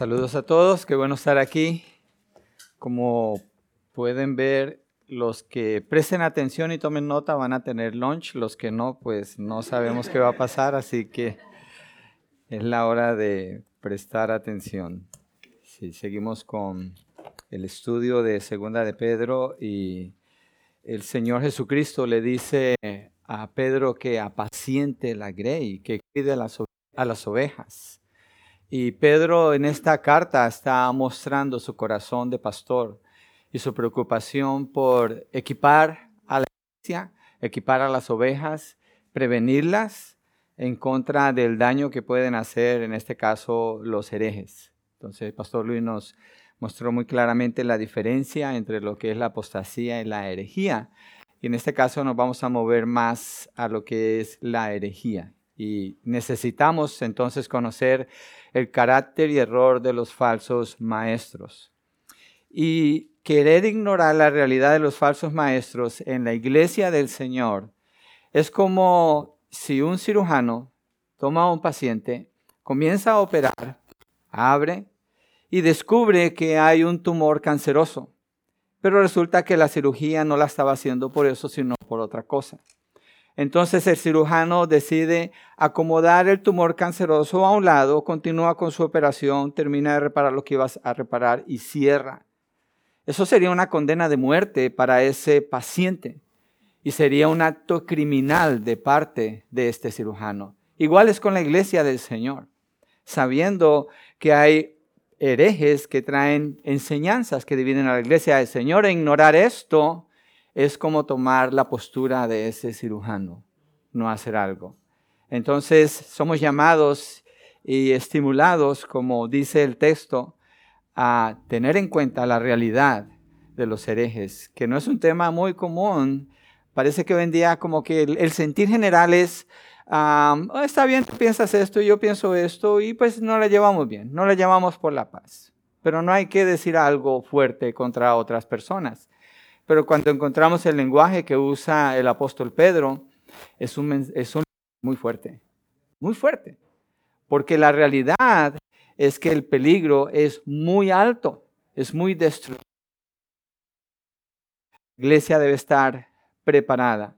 Saludos a todos, qué bueno estar aquí. Como pueden ver, los que presten atención y tomen nota van a tener lunch, los que no, pues no sabemos qué va a pasar, así que es la hora de prestar atención. Seguimos con el estudio de Segunda de Pedro y el Señor Jesucristo le dice a Pedro que apaciente la grey, que cuide a las ovejas. Y Pedro en esta carta está mostrando su corazón de pastor y su preocupación por equipar a la iglesia, equipar a las ovejas, prevenirlas en contra del daño que pueden hacer, en este caso, los herejes. Entonces, el pastor Luis nos mostró muy claramente la diferencia entre lo que es la apostasía y la herejía. Y en este caso nos vamos a mover más a lo que es la herejía. Y necesitamos entonces conocer el carácter y error de los falsos maestros. Y querer ignorar la realidad de los falsos maestros en la iglesia del Señor es como si un cirujano toma a un paciente, comienza a operar, abre y descubre que hay un tumor canceroso, pero resulta que la cirugía no la estaba haciendo por eso, sino por otra cosa. Entonces el cirujano decide acomodar el tumor canceroso a un lado, continúa con su operación, termina de reparar lo que iba a reparar y cierra. Eso sería una condena de muerte para ese paciente y sería un acto criminal de parte de este cirujano. Igual es con la iglesia del Señor, sabiendo que hay herejes que traen enseñanzas que dividen a la iglesia del Señor e ignorar esto es como tomar la postura de ese cirujano, no hacer algo. Entonces somos llamados y estimulados, como dice el texto, a tener en cuenta la realidad de los herejes, que no es un tema muy común. Parece que hoy día como que el, sentir general es, oh, está bien, tú piensas esto, yo pienso esto, y pues no la llevamos bien, no la llevamos por la paz. Pero no hay que decir algo fuerte contra otras personas. Pero cuando encontramos el lenguaje que usa el apóstol Pedro, es un, es un muy fuerte, muy fuerte. Porque la realidad es que el peligro es muy alto, es muy destructivo. La iglesia debe estar preparada.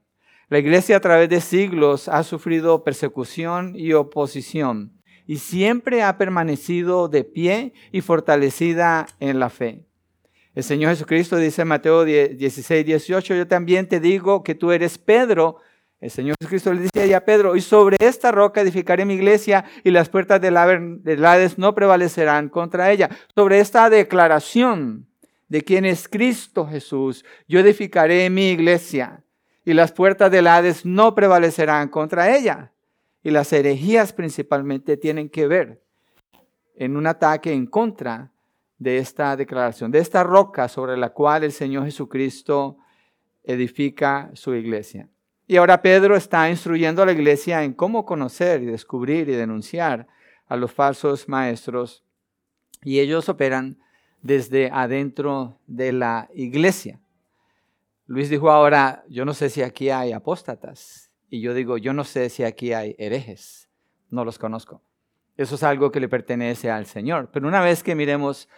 La iglesia a través de siglos ha sufrido persecución y oposición y siempre ha permanecido de pie y fortalecida en la fe. El Señor Jesucristo dice en Mateo 16, 18, yo también te digo que tú eres Pedro. El Señor Jesucristo le dice a Pedro, y sobre esta roca edificaré mi iglesia y las puertas del Hades no prevalecerán contra ella. Sobre esta declaración de quién es Cristo Jesús, yo edificaré mi iglesia y las puertas del Hades no prevalecerán contra ella. Y las herejías principalmente tienen que ver en un ataque en contra de esta declaración, de esta roca sobre la cual el Señor Jesucristo edifica su iglesia. Y ahora Pedro está instruyendo a la iglesia en cómo conocer y descubrir y denunciar a los falsos maestros. Y ellos operan desde adentro de la iglesia. Luis dijo ahora, yo no sé si aquí hay apóstatas. Y yo digo, yo no sé si aquí hay herejes. No los conozco. Eso es algo que le pertenece al Señor. Pero una vez que miremos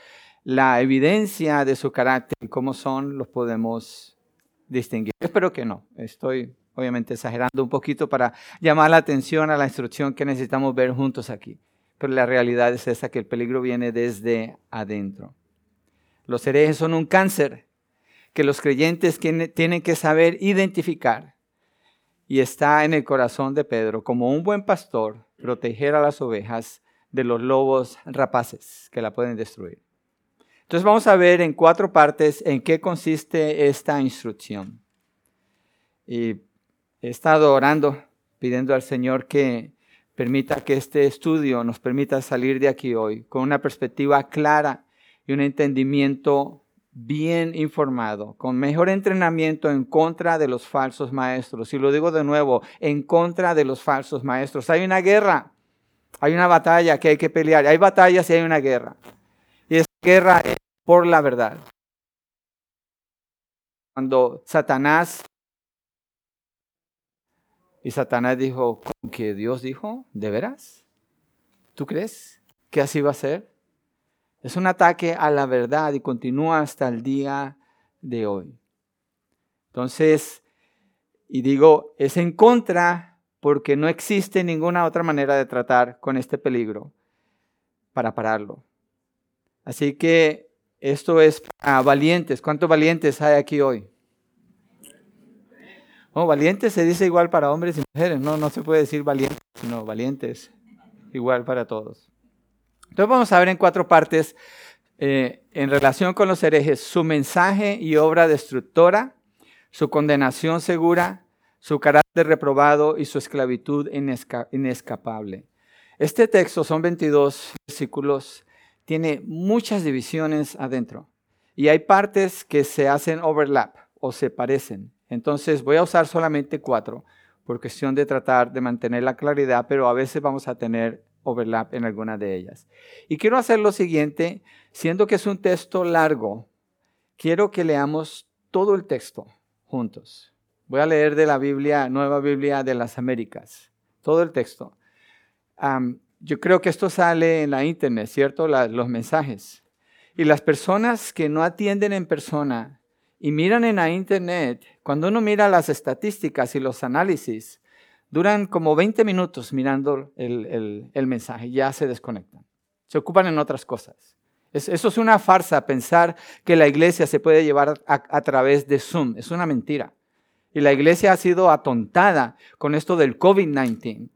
la evidencia de su carácter y cómo son, los podemos distinguir. Espero que no. Estoy obviamente exagerando un poquito para llamar la atención a la instrucción que necesitamos ver juntos aquí. Pero la realidad es esa, que el peligro viene desde adentro. Los herejes son un cáncer que los creyentes tienen que saber identificar. Y está en el corazón de Pedro como un buen pastor proteger a las ovejas de los lobos rapaces que la pueden destruir. Entonces vamos a ver en cuatro partes en qué consiste esta instrucción. Y he estado orando, pidiendo al Señor que permita que este estudio nos permita salir de aquí hoy con una perspectiva clara y un entendimiento bien informado, con mejor entrenamiento en contra de los falsos maestros. Y lo digo de nuevo, en contra de los falsos maestros. Hay una guerra, hay una batalla que hay que pelear. Hay batallas y hay una guerra. Y esa guerra es por la verdad. Cuando Satanás y Satanás dijo, que Dios dijo? ¿De veras? ¿Tú crees que así va a ser? Es un ataque a la verdad y continúa hasta el día de hoy. Entonces, y digo, es en contra porque no existe ninguna otra manera de tratar con este peligro para pararlo. Así que esto es para valientes. ¿Cuántos valientes hay aquí hoy? Oh, valientes se dice igual para hombres y mujeres. No, no se puede decir valientes, sino valientes. Igual para todos. Entonces vamos a ver en cuatro partes eh, en relación con los herejes su mensaje y obra destructora, su condenación segura, su carácter reprobado y su esclavitud inescapable. Este texto son 22 versículos, tiene muchas divisiones adentro y hay partes que se hacen overlap o se parecen. Entonces voy a usar solamente cuatro por cuestión de tratar de mantener la claridad, pero a veces vamos a tener overlap en alguna de ellas. Y quiero hacer lo siguiente, siendo que es un texto largo, quiero que leamos todo el texto juntos. Voy a leer de la Biblia, Nueva Biblia de las Américas, todo el texto. yo creo que esto sale en la internet, ¿cierto? los mensajes. Y las personas que no atienden en persona y miran en la internet, cuando uno mira las estadísticas y los análisis, duran como 20 minutos mirando el, el, mensaje, ya se desconectan. Se ocupan en otras cosas. eso es una farsa, pensar que la iglesia se puede llevar a, través de Zoom. Es una mentira. Y la iglesia ha sido atontada con esto del COVID-19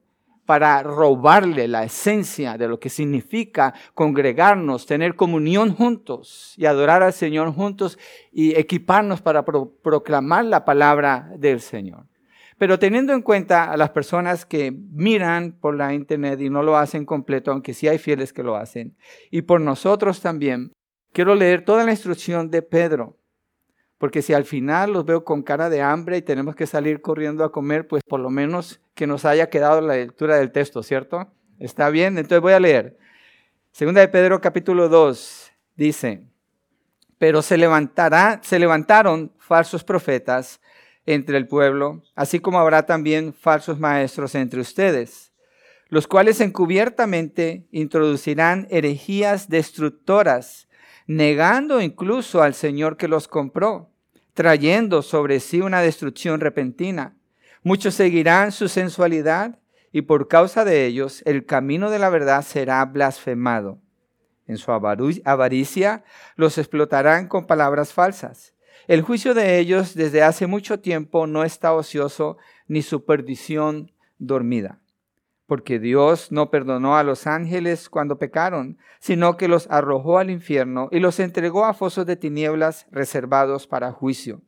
para robarle la esencia de lo que significa congregarnos, tener comunión juntos y adorar al Señor juntos y equiparnos para proclamar la palabra del Señor. Pero teniendo en cuenta a las personas que miran por la internet y no lo hacen completo, aunque sí hay fieles que lo hacen, y por nosotros también, quiero leer toda la instrucción de Pedro. Porque si al final los veo con cara de hambre y tenemos que salir corriendo a comer, pues por lo menos que nos haya quedado la lectura del texto, ¿cierto? ¿Está bien? Entonces voy a leer. Segunda de Pedro capítulo 2 dice, pero se, levantará, se levantaron falsos profetas entre el pueblo, así como habrá también falsos maestros entre ustedes, los cuales encubiertamente introducirán herejías destructoras, negando incluso al Señor que los compró, trayendo sobre sí una destrucción repentina. Muchos seguirán su sensualidad y por causa de ellos el camino de la verdad será blasfemado. En su avaricia los explotarán con palabras falsas el juicio de ellos desde hace mucho tiempo no está ocioso ni su perdición dormida, porque Dios no perdonó a los ángeles cuando pecaron, sino que los arrojó al infierno y los entregó a fosos de tinieblas reservados para juicio.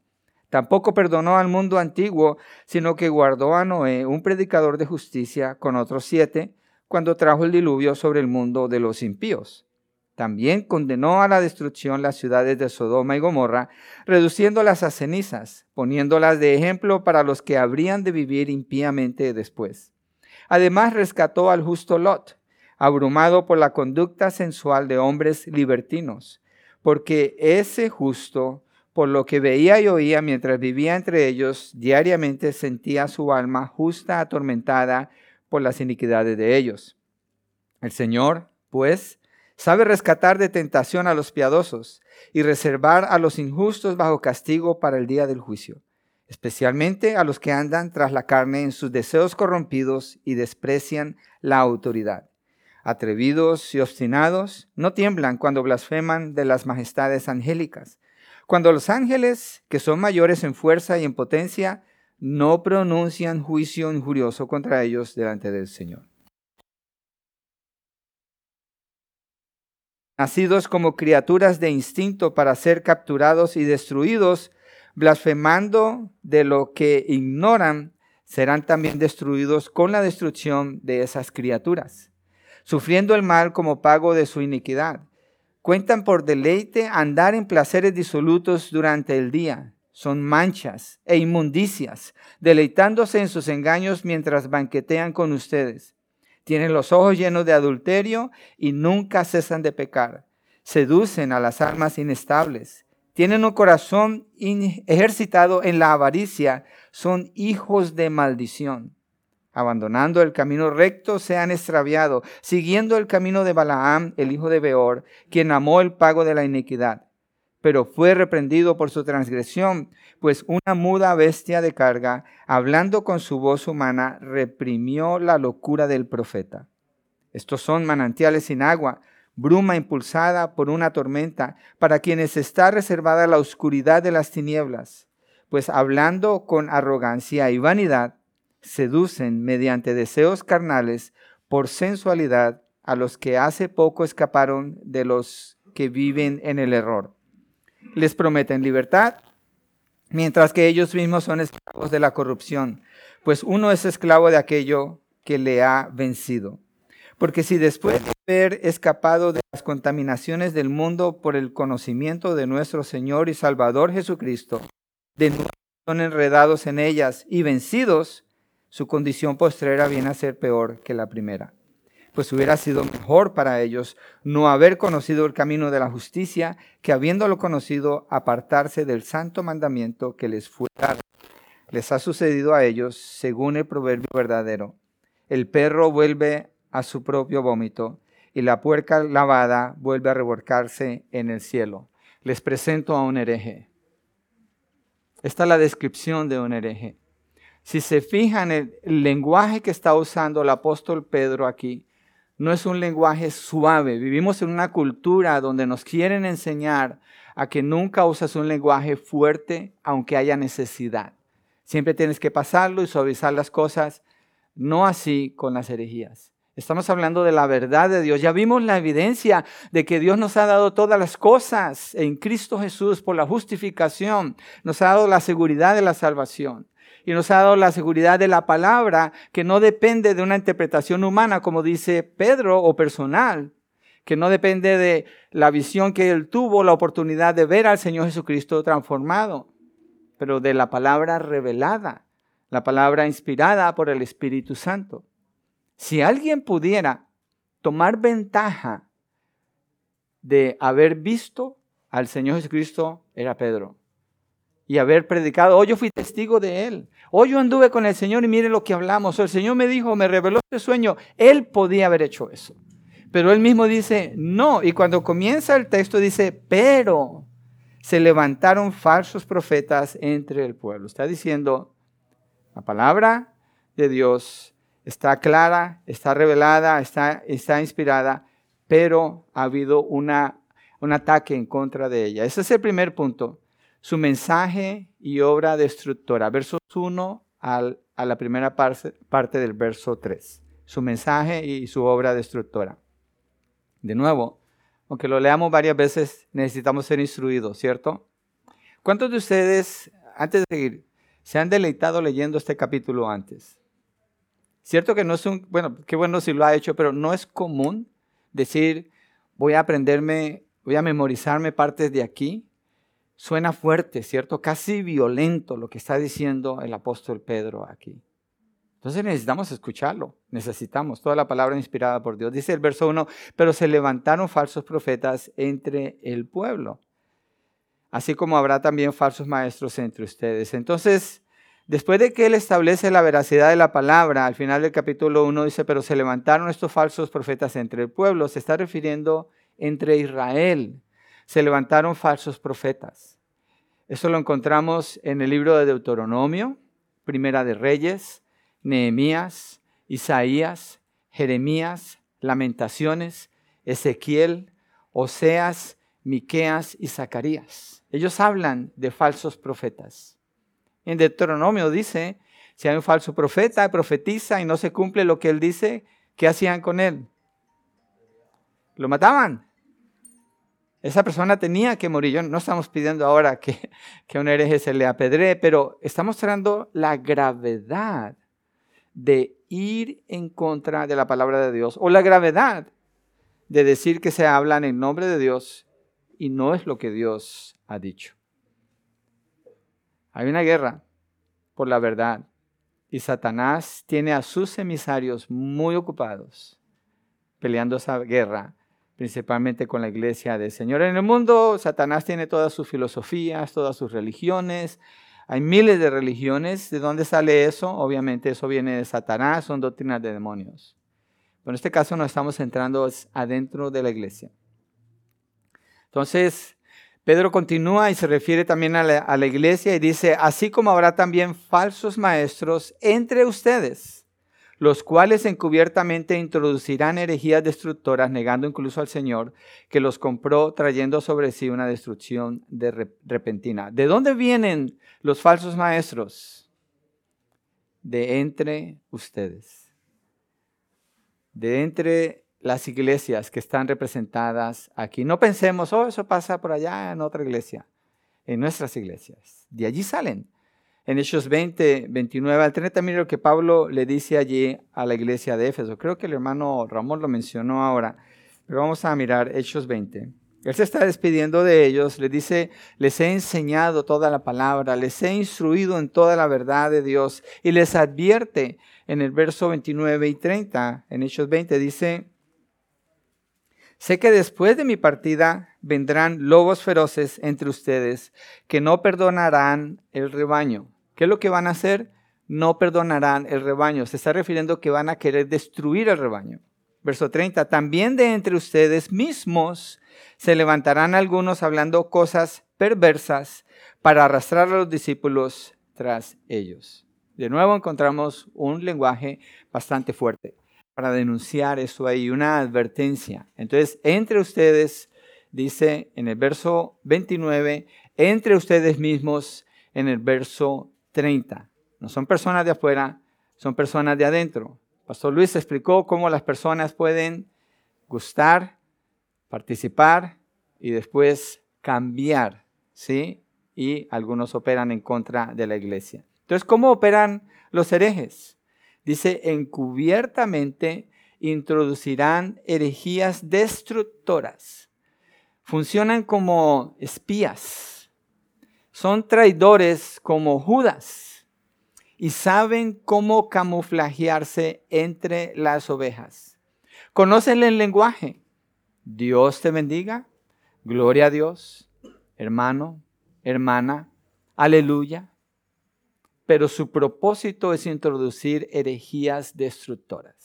Tampoco perdonó al mundo antiguo, sino que guardó a Noé, un predicador de justicia, con otros siete, cuando trajo el diluvio sobre el mundo de los impíos. También condenó a la destrucción las ciudades de Sodoma y Gomorra, reduciéndolas a cenizas, poniéndolas de ejemplo para los que habrían de vivir impíamente después. Además rescató al justo Lot, abrumado por la conducta sensual de hombres libertinos, porque ese justo, por lo que veía y oía mientras vivía entre ellos, diariamente sentía su alma justa atormentada por las iniquidades de ellos. El Señor, pues, Sabe rescatar de tentación a los piadosos y reservar a los injustos bajo castigo para el día del juicio, especialmente a los que andan tras la carne en sus deseos corrompidos y desprecian la autoridad. Atrevidos y obstinados, no tiemblan cuando blasfeman de las majestades angélicas, cuando los ángeles, que son mayores en fuerza y en potencia, no pronuncian juicio injurioso contra ellos delante del Señor. Nacidos como criaturas de instinto para ser capturados y destruidos, blasfemando de lo que ignoran, serán también destruidos con la destrucción de esas criaturas, sufriendo el mal como pago de su iniquidad. Cuentan por deleite andar en placeres disolutos durante el día. Son manchas e inmundicias, deleitándose en sus engaños mientras banquetean con ustedes tienen los ojos llenos de adulterio y nunca cesan de pecar. Seducen a las almas inestables. Tienen un corazón ejercitado en la avaricia. Son hijos de maldición. abandonando el camino recto, se han extraviado, siguiendo el camino de Balaam, el hijo de Beor, quien amó el pago de la iniquidad, pero fue reprendido por su transgresión, pues una muda bestia de carga, hablando con su voz humana, reprimió la locura del profeta. Estos son manantiales sin agua, bruma impulsada por una tormenta, para quienes está reservada la oscuridad de las tinieblas, pues hablando con arrogancia y vanidad, seducen mediante deseos carnales por sensualidad a los que hace poco escaparon de los que viven en el error. Les prometen libertad, mientras que ellos mismos son esclavos de la corrupción, pues uno es esclavo de aquello que le ha vencido. Porque si después de haber escapado de las contaminaciones del mundo por el conocimiento de nuestro Señor y Salvador Jesucristo, de nuevo son enredados en ellas y vencidos, su condición postrera viene a ser peor que la primera. Pues hubiera sido mejor para ellos no haber conocido el camino de la justicia que habiéndolo conocido apartarse del santo mandamiento que les fue dado. Les ha sucedido a ellos según el proverbio verdadero. El perro vuelve a su propio vómito, y la puerca lavada vuelve a revolcarse en el cielo. Les presento a un hereje. Esta es la descripción de un hereje. Si se fijan, el, el lenguaje que está usando el apóstol Pedro aquí no es un lenguaje suave. Vivimos en una cultura donde nos quieren enseñar a que nunca usas un lenguaje fuerte aunque haya necesidad. Siempre tienes que pasarlo y suavizar las cosas. No así con las herejías. Estamos hablando de la verdad de Dios. Ya vimos la evidencia de que Dios nos ha dado todas las cosas en Cristo Jesús por la justificación. Nos ha dado la seguridad de la salvación. Y nos ha dado la seguridad de la palabra que no depende de una interpretación humana, como dice Pedro, o personal, que no depende de la visión que él tuvo, la oportunidad de ver al Señor Jesucristo transformado, pero de la palabra revelada, la palabra inspirada por el Espíritu Santo. Si alguien pudiera tomar ventaja de haber visto al Señor Jesucristo, era Pedro. Y haber predicado, hoy yo fui testigo de él. Hoy yo anduve con el Señor y mire lo que hablamos. el Señor me dijo, me reveló este sueño. Él podía haber hecho eso. Pero él mismo dice, no. Y cuando comienza el texto dice, pero se levantaron falsos profetas entre el pueblo. Está diciendo, la palabra de Dios está clara, está revelada, está, está inspirada, pero ha habido una, un ataque en contra de ella. Ese es el primer punto. Su mensaje y obra destructora. Versos 1 al, a la primera parte, parte del verso 3. Su mensaje y su obra destructora. De nuevo, aunque lo leamos varias veces, necesitamos ser instruidos, ¿cierto? ¿Cuántos de ustedes, antes de seguir, se han deleitado leyendo este capítulo antes? Cierto que no es un, bueno, qué bueno si lo ha hecho, pero no es común decir, voy a aprenderme, voy a memorizarme partes de aquí. Suena fuerte, ¿cierto? Casi violento lo que está diciendo el apóstol Pedro aquí. Entonces necesitamos escucharlo, necesitamos toda la palabra inspirada por Dios. Dice el verso 1, pero se levantaron falsos profetas entre el pueblo, así como habrá también falsos maestros entre ustedes. Entonces, Después de que él establece la veracidad de la palabra, al final del capítulo 1 dice, pero se levantaron estos falsos profetas entre el pueblo, se está refiriendo entre Israel, se levantaron falsos profetas. Eso lo encontramos en el libro de Deuteronomio, Primera de Reyes, Nehemías, Isaías, Jeremías, Lamentaciones, Ezequiel, Oseas, Miqueas y Zacarías. Ellos hablan de falsos profetas. En Deuteronomio dice, si hay un falso profeta, profetiza y no se cumple lo que él dice, ¿qué hacían con él? Lo mataban. Esa persona tenía que morir. No estamos pidiendo ahora que, que un hereje se le apedree, pero estamos mostrando la gravedad de ir en contra de la palabra de Dios o la gravedad de decir que se hablan en nombre de Dios y no es lo que Dios ha dicho. Hay una guerra por la verdad y Satanás tiene a sus emisarios muy ocupados peleando esa guerra, principalmente con la iglesia del Señor. En el mundo, Satanás tiene todas sus filosofías, todas sus religiones, Hay miles de religiones. ¿De dónde sale eso? Obviamente eso viene de Satanás, son doctrinas de demonios. Pero en este caso nos estamos centrando adentro de la iglesia. Entonces, Pedro continúa y se refiere también a la, iglesia y dice, así como habrá también falsos maestros entre ustedes, los cuales encubiertamente introducirán herejías destructoras, negando incluso al Señor, que los compró trayendo sobre sí una destrucción de repentina. ¿De dónde vienen los falsos maestros? De entre ustedes. De entre las iglesias que están representadas aquí. No pensemos, oh, eso pasa por allá en otra iglesia, en nuestras iglesias. De allí salen en Hechos 20, 29 al 30, mire lo que Pablo le dice allí a la iglesia de Éfeso. Creo que el hermano Ramón lo mencionó ahora, pero vamos a mirar Hechos 20. Él se está despidiendo de ellos, les dice, les he enseñado toda la palabra, les he instruido en toda la verdad de Dios y les advierte en el verso 29 y 30, en Hechos 20, dice, sé que después de mi partida vendrán lobos feroces entre ustedes que no perdonarán el rebaño. ¿Qué es lo que van a hacer? No perdonarán el rebaño. Se está refiriendo que van a querer destruir el rebaño. Verso 30. También de entre ustedes mismos se levantarán algunos hablando cosas perversas para arrastrar a los discípulos tras ellos. De nuevo encontramos un lenguaje bastante fuerte para denunciar eso ahí, una advertencia. Entonces, entre ustedes dice en el verso 29, entre ustedes mismos en el verso 30. No son personas de afuera, son personas de adentro. Pastor Luis explicó cómo las personas pueden gustar, participar y después cambiar, ¿sí? Y algunos operan en contra de la iglesia. Entonces, ¿cómo operan los herejes? Dice, encubiertamente introducirán herejías destructoras funcionan como espías, son traidores como Judas y saben cómo camuflajearse entre las ovejas. Conocen el lenguaje. Dios te bendiga, gloria a Dios, hermano, hermana, aleluya. Pero su propósito es introducir herejías destructoras.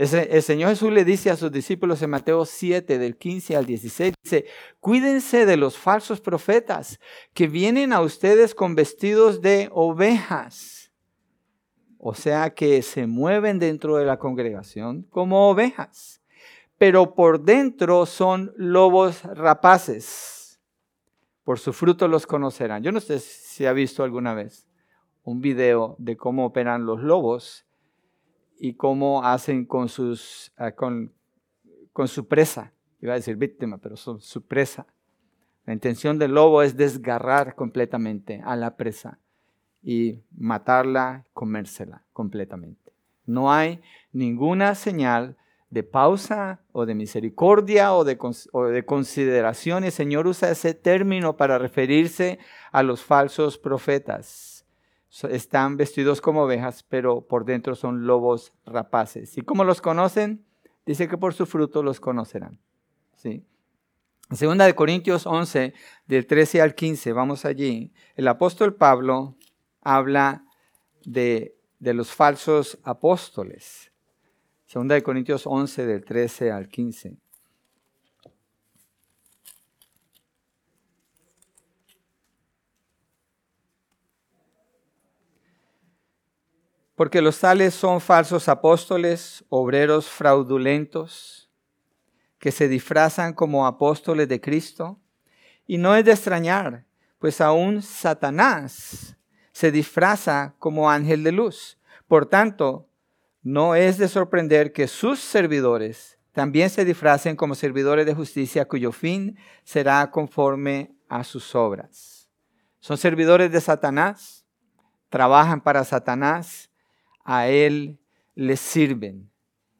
El Señor Jesús le dice a sus discípulos en Mateo 7, del 15 al 16, dice, cuídense de los falsos profetas que vienen a ustedes con vestidos de ovejas. O sea que se mueven dentro de la congregación como ovejas, pero por dentro son lobos rapaces. Por su fruto los conocerán. Yo no sé si ha visto alguna vez un video de cómo operan los lobos y cómo hacen con, sus, ah, con, con su presa. Iba a decir víctima, pero son su presa. La intención del lobo es desgarrar completamente a la presa y matarla, comérsela completamente. No hay ninguna señal de pausa o de misericordia o de, o de, consideración. El Señor usa ese término para referirse a los falsos profetas están vestidos como ovejas, pero por dentro son lobos rapaces. ¿Y cómo los conocen? Dice que por su fruto los conocerán. ¿Sí? Segunda de Corintios 11, del 13 al 15, vamos allí. El apóstol Pablo habla de, de los falsos apóstoles. Segunda de Corintios 11, del 13 al 15. Porque los tales son falsos apóstoles, obreros fraudulentos, que se disfrazan como apóstoles de Cristo. Y no es de extrañar, pues aún Satanás se disfraza como ángel de luz. Por tanto, no es de sorprender que sus servidores también se disfracen como servidores de justicia, cuyo fin será conforme a sus obras. Son servidores de Satanás, trabajan para Satanás, a Él le sirven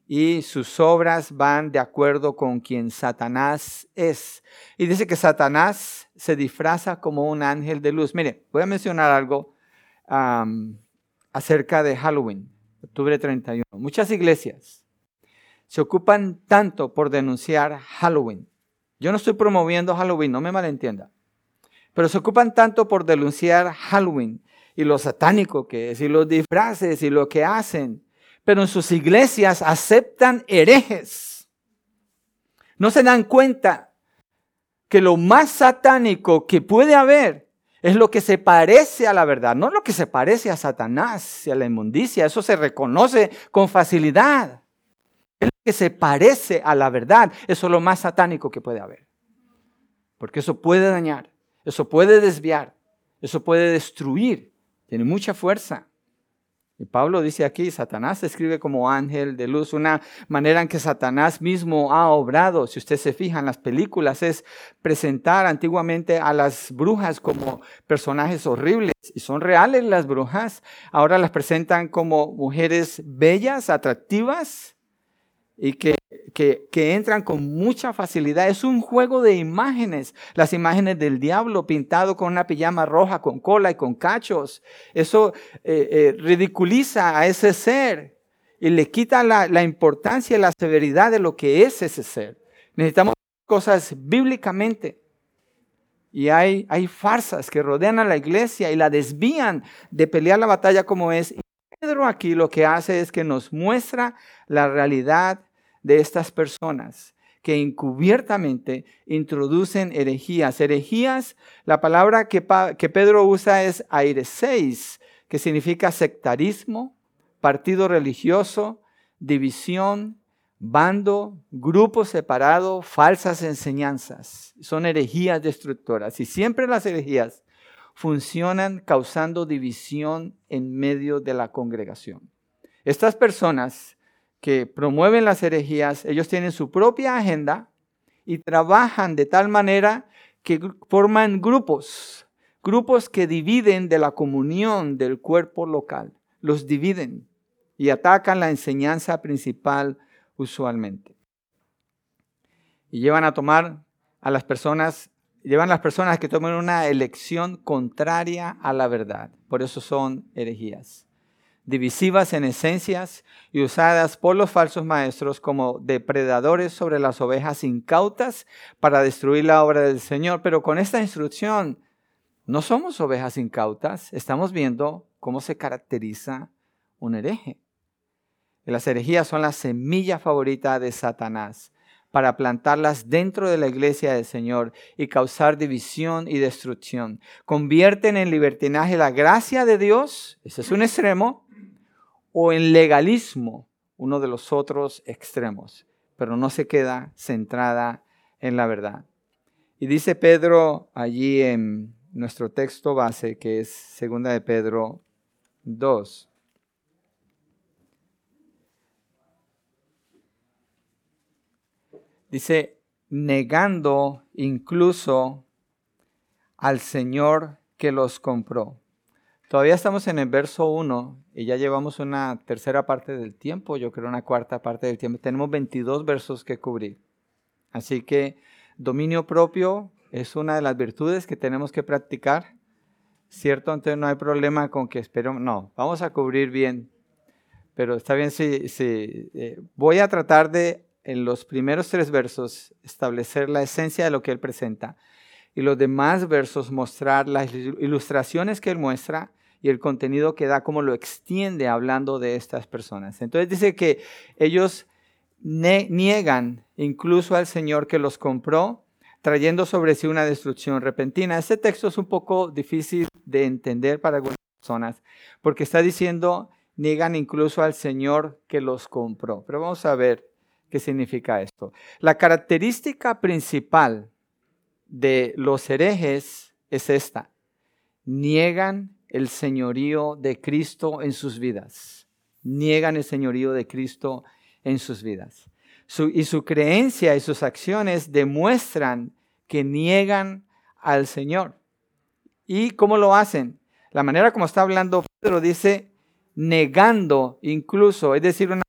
y sus obras van de acuerdo con quien Satanás es. Y dice que Satanás se disfraza como un ángel de luz. Mire, voy a mencionar algo acerca de Halloween, octubre 31. Muchas iglesias se ocupan tanto por denunciar Halloween. Yo no estoy promoviendo Halloween, no me malentienda. pero se ocupan tanto por denunciar Halloween y lo satánico que es, y los disfraces y lo que hacen, pero en sus iglesias aceptan herejes. No se dan cuenta que lo más satánico que puede haber es lo que se parece a la verdad, no lo que se parece a Satanás y a la inmundicia. Eso se reconoce con facilidad. Es lo que se parece a la verdad. Eso es lo más satánico que puede haber. Porque eso puede dañar, eso puede desviar, eso puede destruir. Tiene mucha fuerza. Y Pablo dice aquí, Satanás se escribe como ángel de luz, una manera en que Satanás mismo ha obrado, si usted se fija en las películas, es presentar antiguamente a las brujas como personajes horribles, y son reales las brujas, ahora las presentan como mujeres bellas, atractivas, y que, que, entran con mucha facilidad. Es un juego de imágenes, las imágenes del diablo pintado con una pijama roja, con cola y con cachos. Eso eh, eh, ridiculiza a ese ser y le quita la, la importancia y la severidad de lo que es ese ser. Necesitamos cosas bíblicamente. Y hay, hay farsas que rodean a la iglesia y la desvían de pelear la batalla como es. Pedro aquí lo que hace es que nos muestra la realidad de estas personas que encubiertamente introducen herejías. Herejías, la palabra que, Pedro usa es aireseis, que significa sectarismo, partido religioso, división, bando, grupo separado, falsas enseñanzas. Son herejías destructoras. Y siempre las herejías funcionan causando división en medio de la congregación. Estas personas que promueven las herejías, ellos tienen su propia agenda y trabajan de tal manera que forman grupos, grupos que dividen de la comunión del cuerpo local, los dividen y atacan la enseñanza principal usualmente. Y llevan a tomar a las personas, llevan a las personas que toman una elección contraria a la verdad. Por eso son herejías divisivas en esencias y usadas por los falsos maestros como depredadores sobre las ovejas incautas para destruir la obra del Señor. Pero con esta instrucción no somos ovejas incautas, estamos viendo cómo se caracteriza un hereje. las herejías son la semilla favorita de Satanás para plantarlas dentro de la iglesia del Señor y causar división y destrucción. Convierten en libertinaje la gracia de Dios, ese es un extremo, o en legalismo, uno de los otros extremos, pero no se queda centrada en la verdad. Y dice Pedro allí en nuestro texto base, que es segunda de Pedro 2. Dice, negando incluso al Señor que los compró. Todavía estamos en el verso 1 y ya llevamos una tercera parte del tiempo, yo creo una cuarta parte del tiempo. Tenemos 22 versos que cubrir. Así que dominio propio es una de las virtudes que tenemos que practicar, ¿cierto? Entonces no hay problema con que esperemos, no, vamos a cubrir bien. Pero está bien si, eh, voy a tratar de en los primeros tres versos establecer la esencia de lo que él presenta y los demás versos mostrar las ilustraciones que él muestra y el contenido que da, cómo lo extiende hablando de estas personas. Entonces dice que ellos niegan incluso al Señor que los compró, trayendo sobre sí una destrucción repentina. Este texto es un poco difícil de entender para algunas personas, porque está diciendo, niegan incluso al Señor que los compró. Pero vamos a ver qué significa esto. La característica principal de los herejes es esta. Niegan el señorío de Cristo en sus vidas. Niegan el señorío de Cristo en sus vidas. y su creencia y sus acciones demuestran que niegan al Señor. ¿Y cómo lo hacen? La manera como está hablando Pedro dice negando incluso, es decir, una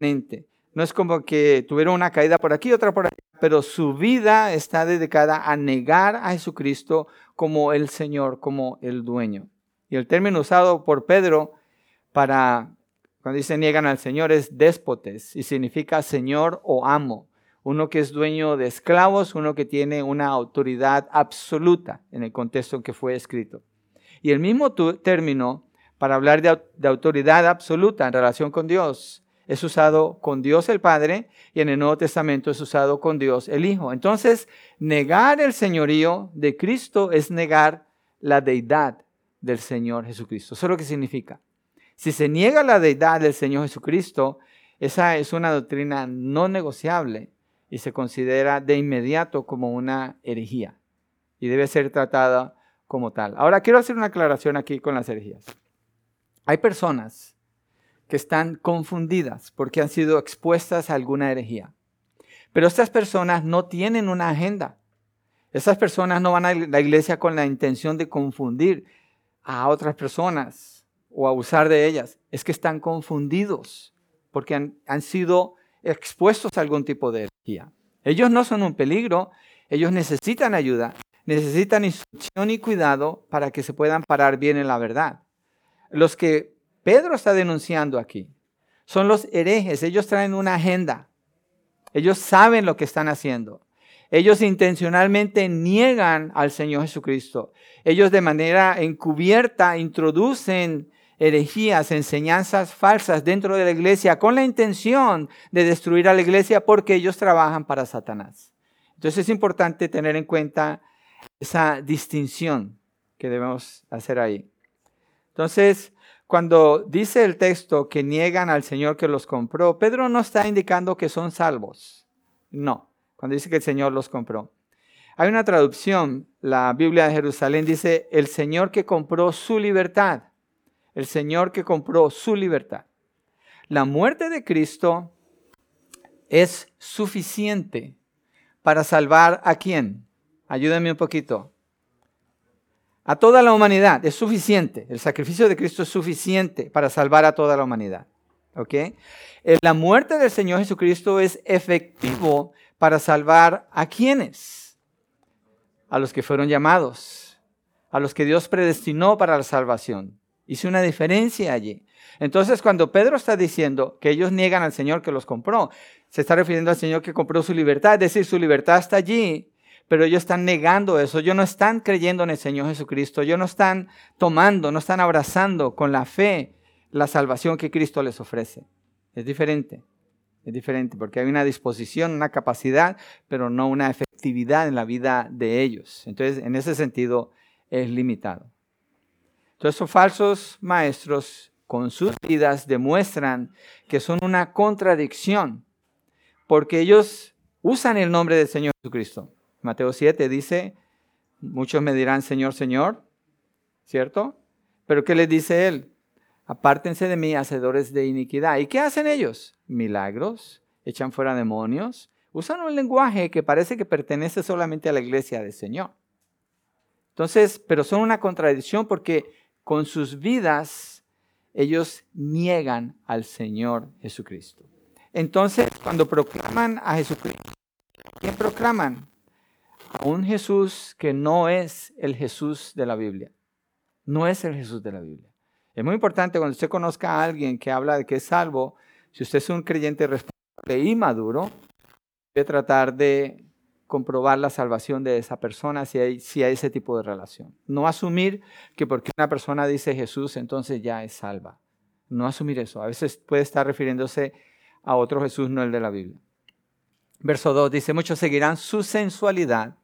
no es como que tuvieron una caída por aquí, otra por allá, pero su vida está dedicada a negar a Jesucristo como el Señor, como el dueño. Y el término usado por Pedro para, cuando dice niegan al Señor, es déspotes y significa Señor o amo. uno que es dueño de esclavos, uno que tiene una autoridad absoluta en el contexto en que fue escrito. Y el mismo término para hablar de, de autoridad absoluta en relación con Dios es usado con Dios el Padre y en el Nuevo Testamento es usado con Dios el Hijo. Entonces, negar el señorío de Cristo es negar la deidad del Señor Jesucristo. Eso es lo que significa. Si se niega la deidad del Señor Jesucristo, esa es una doctrina no negociable y se considera de inmediato como una herejía y debe ser tratada como tal. Ahora quiero hacer una aclaración aquí con las herejías. Hay personas que están confundidas porque han sido expuestas a alguna herejía. Pero estas personas no tienen una agenda. Esas personas no van a la iglesia con la intención de confundir a otras personas o abusar de ellas. Es que están confundidos porque han, han sido expuestos a algún tipo de herejía. Ellos no son un peligro, ellos necesitan ayuda, necesitan instrucción y cuidado para que se puedan parar bien en la verdad. Los que Pedro está denunciando aquí son los herejes, ellos traen una agenda, ellos saben lo que están haciendo. Ellos intencionalmente niegan al Señor Jesucristo. Ellos de manera encubierta introducen herejías, enseñanzas falsas dentro de la iglesia con la intención de destruir a la iglesia porque ellos trabajan para Satanás. Entonces es importante tener en cuenta esa distinción que debemos hacer ahí. Entonces, cuando dice el texto que niegan al Señor que los compró, Pedro no está indicando que son salvos. No, cuando dice que el Señor los compró. Hay una traducción, la Biblia de Jerusalén dice, el Señor que compró su libertad el Señor que compró su libertad. La muerte de Cristo es suficiente para salvar a quién. Ayúdenme un poquito. A toda la humanidad es suficiente. El sacrificio de Cristo es suficiente para salvar a toda la humanidad. ¿Ok? Eh, la muerte del Señor Jesucristo es efectivo para salvar a quienes. A los que fueron llamados. A los que Dios predestinó para la salvación. Hice una diferencia allí. Entonces, cuando Pedro está diciendo que ellos niegan al Señor que los compró, se está refiriendo al Señor que compró su libertad, es decir, su libertad está allí, pero ellos están negando eso, ellos no están creyendo en el Señor Jesucristo, ellos no están tomando, no están abrazando con la fe la salvación que Cristo les ofrece. Es diferente, es diferente, porque hay una disposición, una capacidad, pero no una efectividad en la vida de ellos. Entonces, en ese sentido, es limitado. Entonces, esos falsos maestros con sus vidas demuestran que son una contradicción, porque ellos usan el nombre del Señor Jesucristo. Mateo 7 dice, muchos me dirán Señor, Señor, ¿cierto? Pero ¿qué les dice él? Apártense de mí, hacedores de iniquidad. ¿Y qué hacen ellos? Milagros, echan fuera demonios, usan un lenguaje que parece que pertenece solamente a la iglesia del Señor. Entonces, pero son una contradicción porque con sus vidas, ellos niegan al Señor Jesucristo. Entonces, cuando proclaman a Jesucristo, ¿quién proclaman? Un Jesús que no es el Jesús de la Biblia. No es el Jesús de la Biblia. Es muy importante cuando usted conozca a alguien que habla de que es salvo, si usted es un creyente responsable y maduro, debe tratar de comprobar la salvación de esa persona si hay, si hay ese tipo de relación. No asumir que porque una persona dice Jesús, entonces ya es salva. No asumir eso. A veces puede estar refiriéndose a otro Jesús, no el de la Biblia. Verso 2 dice, muchos seguirán su sensualidad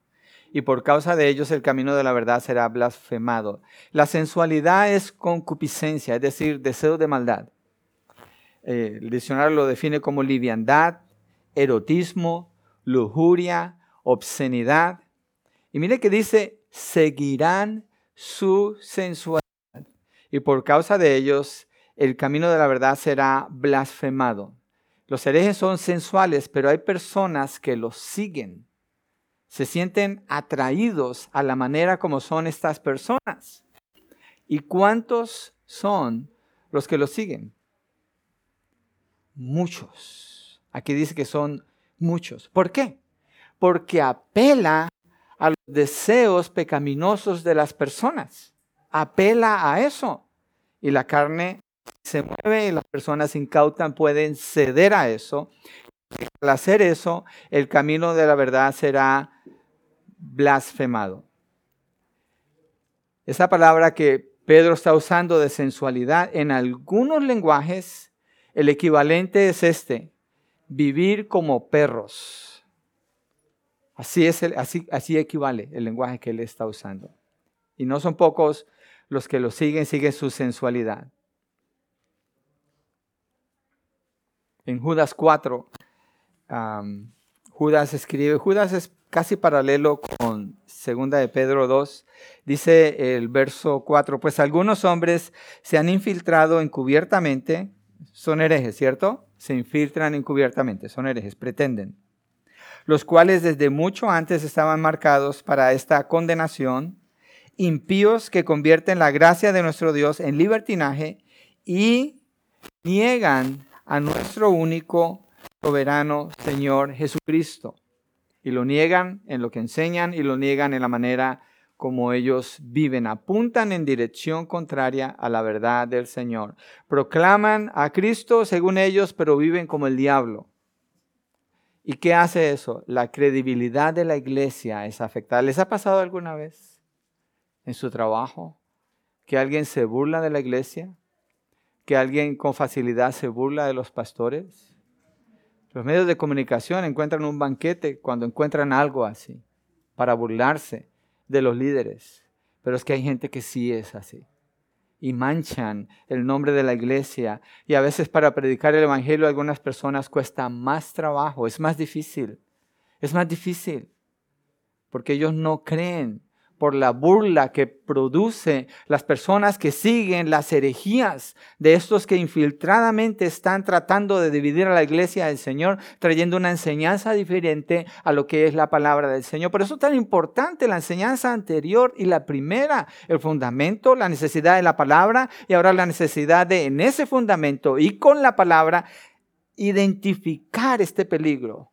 y por causa de ellos el camino de la verdad será blasfemado. La sensualidad es concupiscencia, es decir, deseo de maldad. Eh, el diccionario lo define como liviandad, erotismo, lujuria, obscenidad. Y mire que dice, seguirán su sensualidad. Y por causa de ellos, el camino de la verdad será blasfemado. Los herejes son sensuales, pero hay personas que los siguen. Se sienten atraídos a la manera como son estas personas. ¿Y cuántos son los que los siguen? Muchos. Aquí dice que son muchos. ¿Por qué? porque apela a los deseos pecaminosos de las personas. Apela a eso. Y la carne se mueve y las personas incautas pueden ceder a eso. Al hacer eso, el camino de la verdad será blasfemado. Esa palabra que Pedro está usando de sensualidad, en algunos lenguajes, el equivalente es este, vivir como perros. Así, es así, así equivale el lenguaje que él está usando. Y no son pocos los que lo siguen, siguen su sensualidad. En Judas 4, Judas escribe, Judas es casi paralelo segunda de Pedro 2, dice el verso 4, pues algunos hombres se han infiltrado encubiertamente, son herejes, ¿cierto? Se infiltran encubiertamente, son herejes, pretenden, los cuales desde mucho antes estaban marcados para esta condenación, impíos que convierten la gracia de nuestro Dios en libertinaje y niegan a nuestro único soberano Señor Jesucristo. Y lo niegan en lo que enseñan y lo niegan en la manera como ellos viven. Apuntan en dirección contraria a la verdad del Señor. Proclaman a Cristo según ellos, pero viven como el diablo. ¿Y qué hace eso? La credibilidad de la iglesia es afectada. ¿Les ha pasado alguna vez en su trabajo que alguien se burla de la iglesia? ¿Que alguien con facilidad se burla de los pastores? Los medios de comunicación encuentran un banquete cuando encuentran algo así, para burlarse de los líderes. Pero es que hay gente que sí es así. Y manchan el nombre de la iglesia. Y a veces para predicar el Evangelio a algunas personas cuesta más trabajo, es más difícil. Es más difícil. Porque ellos no creen por la burla que produce las personas que siguen las herejías de estos que infiltradamente están tratando de dividir a la iglesia del Señor, trayendo una enseñanza diferente a lo que es la palabra del Señor. Por eso es tan importante la enseñanza anterior y la primera, el fundamento, la necesidad de la palabra y ahora la necesidad de en ese fundamento y con la palabra identificar este peligro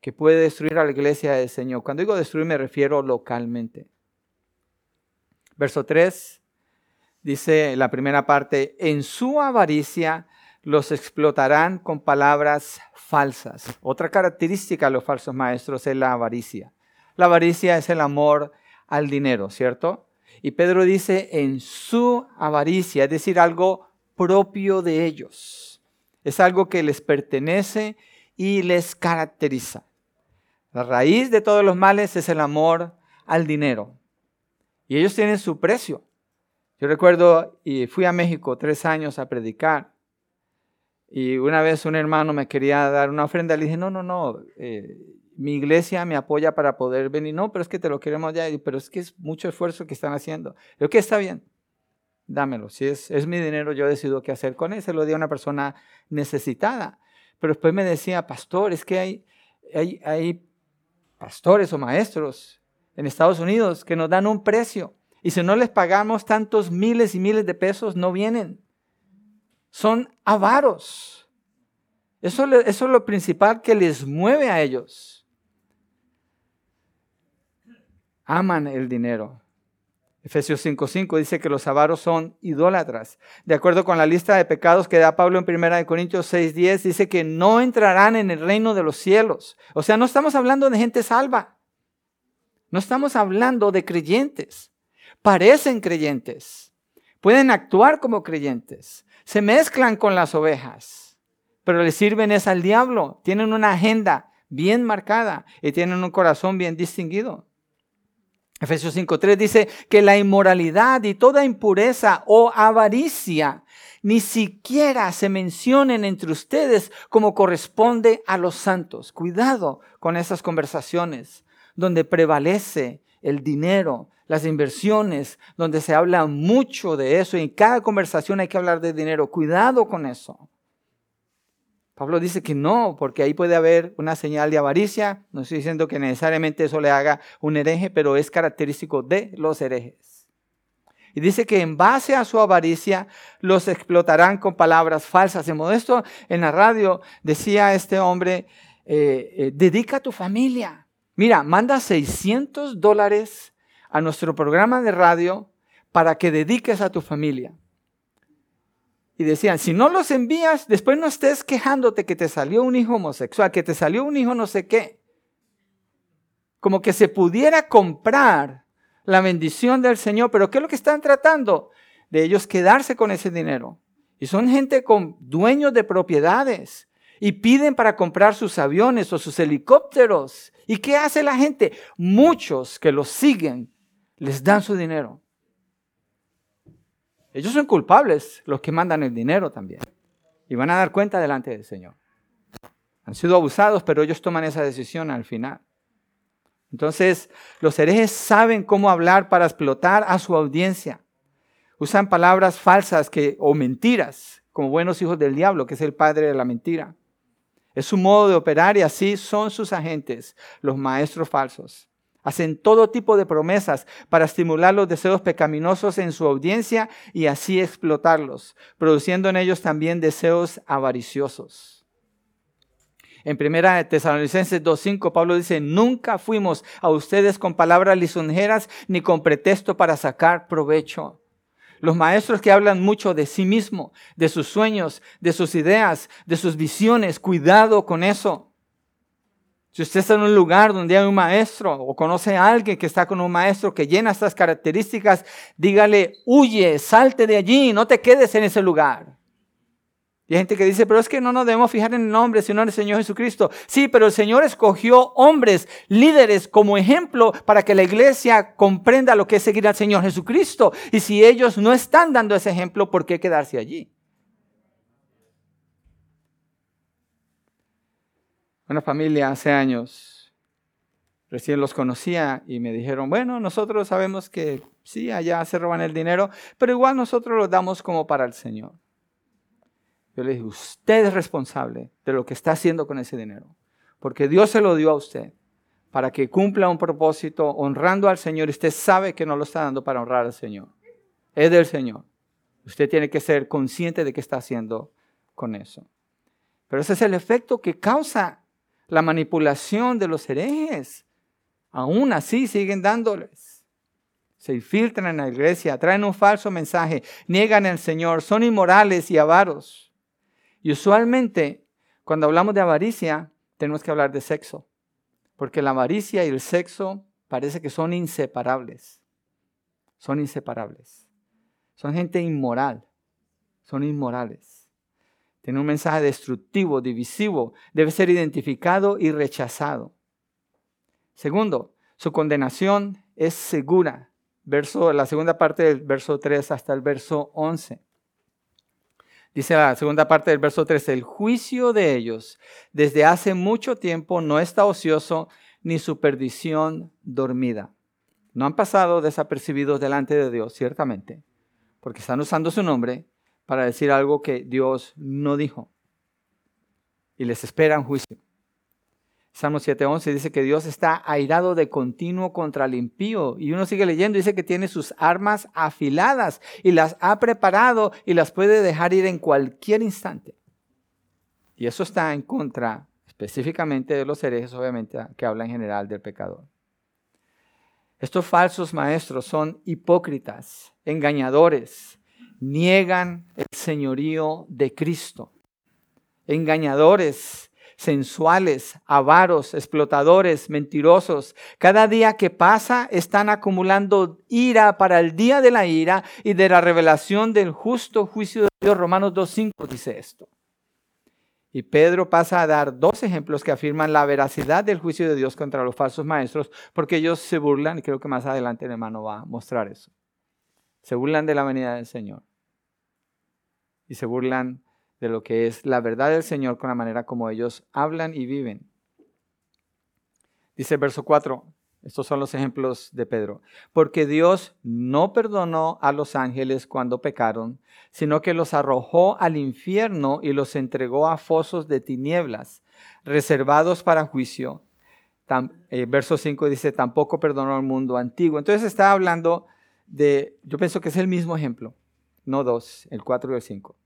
que puede destruir a la iglesia del Señor. Cuando digo destruir me refiero localmente. Verso 3 dice la primera parte, en su avaricia los explotarán con palabras falsas. Otra característica de los falsos maestros es la avaricia. La avaricia es el amor al dinero, ¿cierto? Y Pedro dice en su avaricia, es decir, algo propio de ellos. Es algo que les pertenece y les caracteriza. La raíz de todos los males es el amor al dinero. Y ellos tienen su precio. Yo recuerdo, y fui a México tres años a predicar. Y una vez un hermano me quería dar una ofrenda. Le dije, no, no, no, eh, mi iglesia me apoya para poder venir. No, pero es que te lo queremos ya. Pero es que es mucho esfuerzo que están haciendo. Yo, que está bien, dámelo. Si es, es mi dinero, yo decido qué hacer con él. Se lo di a una persona necesitada. Pero después me decía, pastor, es que hay, hay, hay pastores o maestros en Estados Unidos que nos dan un precio. Y si no les pagamos tantos miles y miles de pesos, no vienen. Son avaros. Eso, es lo principal que les mueve a ellos. Aman el dinero. Efesios 5:5 dice que los avaros son idólatras. De acuerdo con la lista de pecados que da Pablo en 1 Corintios 6:10, dice que no entrarán en el reino de los cielos. O sea, no estamos hablando de gente salva. No estamos hablando de creyentes. Parecen creyentes. Pueden actuar como creyentes. Se mezclan con las ovejas. Pero le sirven es al diablo. Tienen una agenda bien marcada y tienen un corazón bien distinguido. Efesios 5.3 dice que la inmoralidad y toda impureza o avaricia ni siquiera se mencionen entre ustedes como corresponde a los santos. Cuidado con esas conversaciones donde prevalece el dinero, las inversiones, donde se habla mucho de eso y en cada conversación hay que hablar de dinero. Cuidado con eso. Pablo dice que no, porque ahí puede haber una señal de avaricia. No estoy diciendo que necesariamente eso le haga un hereje, pero es característico de los herejes. Y dice que en base a su avaricia los explotarán con palabras falsas. En Modesto, en la radio, decía este hombre, eh, eh, dedica a tu familia. Mira, manda 600 dólares a nuestro programa de radio para que dediques a tu familia. Y decían, si no los envías, después no estés quejándote que te salió un hijo homosexual, que te salió un hijo no sé qué. Como que se pudiera comprar la bendición del Señor, pero ¿qué es lo que están tratando? De ellos quedarse con ese dinero. Y son gente con dueños de propiedades y piden para comprar sus aviones o sus helicópteros. ¿Y qué hace la gente? Muchos que los siguen les dan su dinero. Ellos son culpables, los que mandan el dinero también. Y van a dar cuenta delante del Señor. Han sido abusados, pero ellos toman esa decisión al final. Entonces, los herejes saben cómo hablar para explotar a su audiencia. Usan palabras falsas que, o mentiras, como buenos hijos del diablo, que es el padre de la mentira. Es su modo de operar y así son sus agentes, los maestros falsos. Hacen todo tipo de promesas para estimular los deseos pecaminosos en su audiencia y así explotarlos, produciendo en ellos también deseos avariciosos. En 1 Tesalonicenses 2.5 Pablo dice, nunca fuimos a ustedes con palabras lisonjeras ni con pretexto para sacar provecho los maestros que hablan mucho de sí mismo, de sus sueños, de sus ideas, de sus visiones, cuidado con eso. Si usted está en un lugar donde hay un maestro o conoce a alguien que está con un maestro que llena estas características, dígale, huye, salte de allí, no te quedes en ese lugar. Y hay gente que dice, pero es que no nos debemos fijar en el nombre, sino en el Señor Jesucristo. Sí, pero el Señor escogió hombres, líderes como ejemplo para que la iglesia comprenda lo que es seguir al Señor Jesucristo. Y si ellos no están dando ese ejemplo, ¿por qué quedarse allí? Una familia hace años, recién los conocía y me dijeron, bueno, nosotros sabemos que sí, allá se roban el dinero, pero igual nosotros lo damos como para el Señor. Yo le dije, usted es responsable de lo que está haciendo con ese dinero, porque Dios se lo dio a usted para que cumpla un propósito honrando al Señor. Usted sabe que no lo está dando para honrar al Señor. Es del Señor. Usted tiene que ser consciente de qué está haciendo con eso. Pero ese es el efecto que causa la manipulación de los herejes. Aún así siguen dándoles. Se infiltran en la iglesia, traen un falso mensaje, niegan al Señor, son inmorales y avaros. Y usualmente, cuando hablamos de avaricia, tenemos que hablar de sexo, porque la avaricia y el sexo parece que son inseparables. Son inseparables. Son gente inmoral. Son inmorales. Tiene un mensaje destructivo, divisivo. Debe ser identificado y rechazado. Segundo, su condenación es segura. Verso, la segunda parte del verso 3 hasta el verso 11. Dice la segunda parte del verso 13, el juicio de ellos desde hace mucho tiempo no está ocioso ni su perdición dormida. No han pasado desapercibidos delante de Dios, ciertamente, porque están usando su nombre para decir algo que Dios no dijo. Y les espera un juicio. Salmo 7.11 dice que Dios está airado de continuo contra el impío. Y uno sigue leyendo, dice que tiene sus armas afiladas y las ha preparado y las puede dejar ir en cualquier instante. Y eso está en contra específicamente de los herejes, obviamente, que habla en general del pecador. Estos falsos maestros son hipócritas, engañadores, niegan el señorío de Cristo, engañadores, sensuales, avaros, explotadores, mentirosos. Cada día que pasa están acumulando ira para el día de la ira y de la revelación del justo juicio de Dios. Romanos 2.5 dice esto. Y Pedro pasa a dar dos ejemplos que afirman la veracidad del juicio de Dios contra los falsos maestros, porque ellos se burlan, y creo que más adelante el hermano va a mostrar eso. Se burlan de la venida del Señor. Y se burlan de lo que es la verdad del Señor con la manera como ellos hablan y viven. Dice el verso 4, estos son los ejemplos de Pedro. Porque Dios no perdonó a los ángeles cuando pecaron, sino que los arrojó al infierno y los entregó a fosos de tinieblas, reservados para juicio. Eh, verso 5 dice, tampoco perdonó al mundo antiguo. Entonces está hablando de, yo pienso que es el mismo ejemplo, no dos, el 4 y el 5.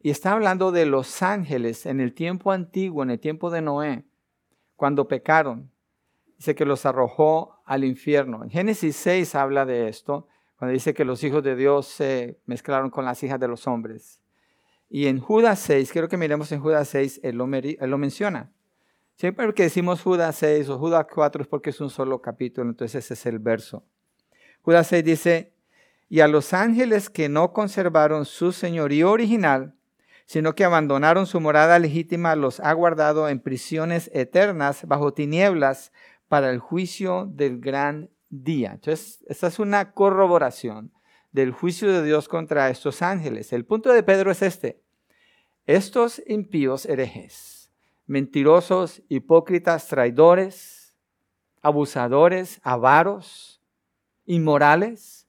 Y está hablando de los ángeles en el tiempo antiguo, en el tiempo de Noé, cuando pecaron. Dice que los arrojó al infierno. En Génesis 6 habla de esto, cuando dice que los hijos de Dios se mezclaron con las hijas de los hombres. Y en Judas 6, quiero que miremos en Judas 6, él lo, menciona. Siempre que decimos Judas 6 o Judas 4 es porque es un solo capítulo, entonces ese es el verso. Judas 6 dice, y a los ángeles que no conservaron su señorío original, sino que abandonaron su morada legítima, los ha guardado en prisiones eternas bajo tinieblas para el juicio del gran día. Entonces, esta es una corroboración del juicio de Dios contra estos ángeles. El punto de Pedro es este. Estos impíos herejes, mentirosos, hipócritas, traidores, abusadores, avaros, inmorales,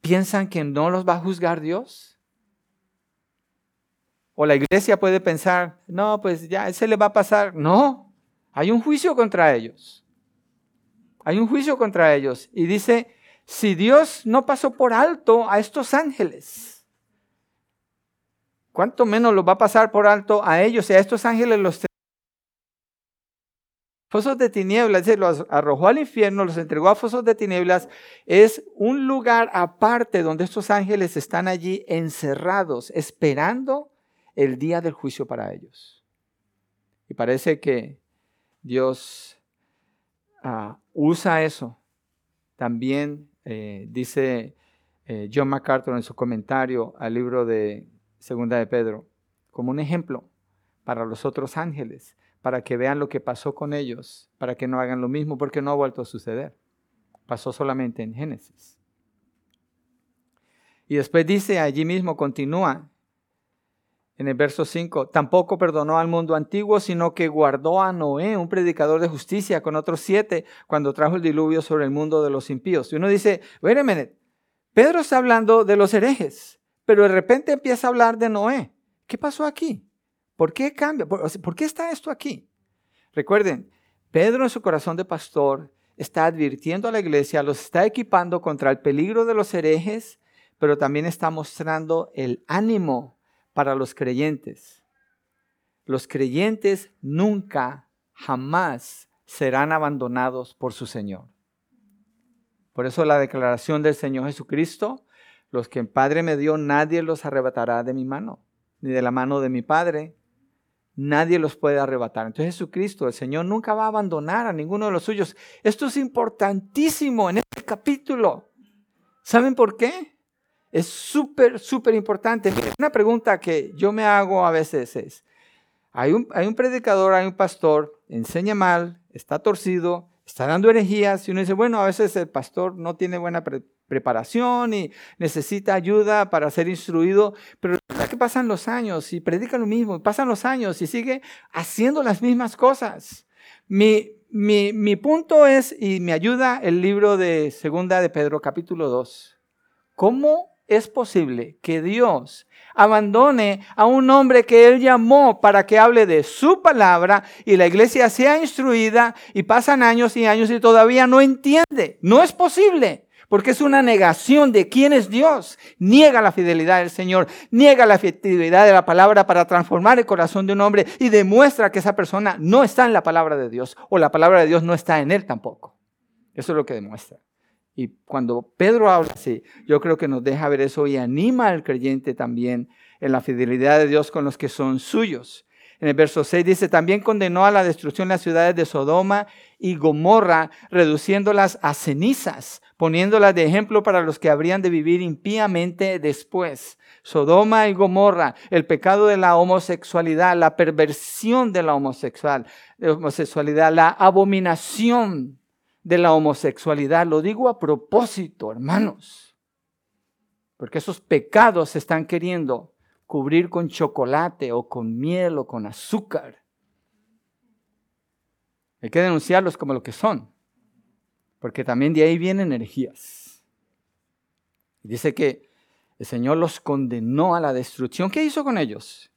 piensan que no los va a juzgar Dios. O la iglesia puede pensar, no, pues ya, ese le va a pasar. No, hay un juicio contra ellos. Hay un juicio contra ellos. Y dice, si Dios no pasó por alto a estos ángeles, ¿cuánto menos lo va a pasar por alto a ellos y a estos ángeles los Fosos de tinieblas, dice, los arrojó al infierno, los entregó a fosos de tinieblas. Es un lugar aparte donde estos ángeles están allí encerrados, esperando el día del juicio para ellos. Y parece que Dios ah, usa eso. También eh, dice eh, John MacArthur en su comentario al libro de Segunda de Pedro, como un ejemplo para los otros ángeles, para que vean lo que pasó con ellos, para que no hagan lo mismo, porque no ha vuelto a suceder. Pasó solamente en Génesis. Y después dice allí mismo, continúa, en el verso 5, tampoco perdonó al mundo antiguo, sino que guardó a Noé, un predicador de justicia, con otros siete, cuando trajo el diluvio sobre el mundo de los impíos. Y uno dice, wait a minute, Pedro está hablando de los herejes, pero de repente empieza a hablar de Noé. ¿Qué pasó aquí? ¿Por qué cambia? ¿Por, qué está esto aquí? Recuerden, Pedro en su corazón de pastor está advirtiendo a la iglesia, los está equipando contra el peligro de los herejes, pero también está mostrando el ánimo para los creyentes. Los creyentes nunca, jamás serán abandonados por su Señor. Por eso la declaración del Señor Jesucristo, los que el Padre me dio, nadie los arrebatará de mi mano, ni de la mano de mi Padre. Nadie los puede arrebatar. Entonces Jesucristo, el Señor, nunca va a abandonar a ninguno de los suyos. Esto es importantísimo en este capítulo. ¿Saben por qué? Es súper, súper importante. Una pregunta que yo me hago a veces es, hay un, hay un predicador, hay un pastor, enseña mal, está torcido, está dando herejías y uno dice, bueno, a veces el pastor no tiene buena preparación y necesita ayuda para ser instruido, pero que pasan los años y predica lo mismo, pasan los años y sigue haciendo las mismas cosas. Mi, mi, mi punto es, y me ayuda el libro de Segunda de Pedro, capítulo 2, ¿cómo es posible que Dios abandone a un hombre que Él llamó para que hable de su palabra y la iglesia sea instruida y pasan años y años y todavía no entiende? No es posible. Porque es una negación de quién es Dios. Niega la fidelidad del Señor, niega la efectividad de la palabra para transformar el corazón de un hombre y demuestra que esa persona no está en la palabra de Dios o la palabra de Dios no está en él tampoco. Eso es lo que demuestra. Y cuando Pedro habla así, yo creo que nos deja ver eso y anima al creyente también en la fidelidad de Dios con los que son suyos. En el verso 6 dice, también condenó a la destrucción las ciudades de Sodoma y Gomorra, reduciéndolas a cenizas, poniéndolas de ejemplo para los que habrían de vivir impíamente después. Sodoma y Gomorra, el pecado de la homosexualidad, la perversión de la homosexualidad, la abominación de la homosexualidad. Lo digo a propósito, hermanos, porque esos pecados se están queriendo cubrir con chocolate o con miel o con azúcar. Hay que denunciarlos como lo que son, porque también de ahí vienen energías. Dice que el Señor los condenó a la destrucción. ¿Qué hizo con ellos?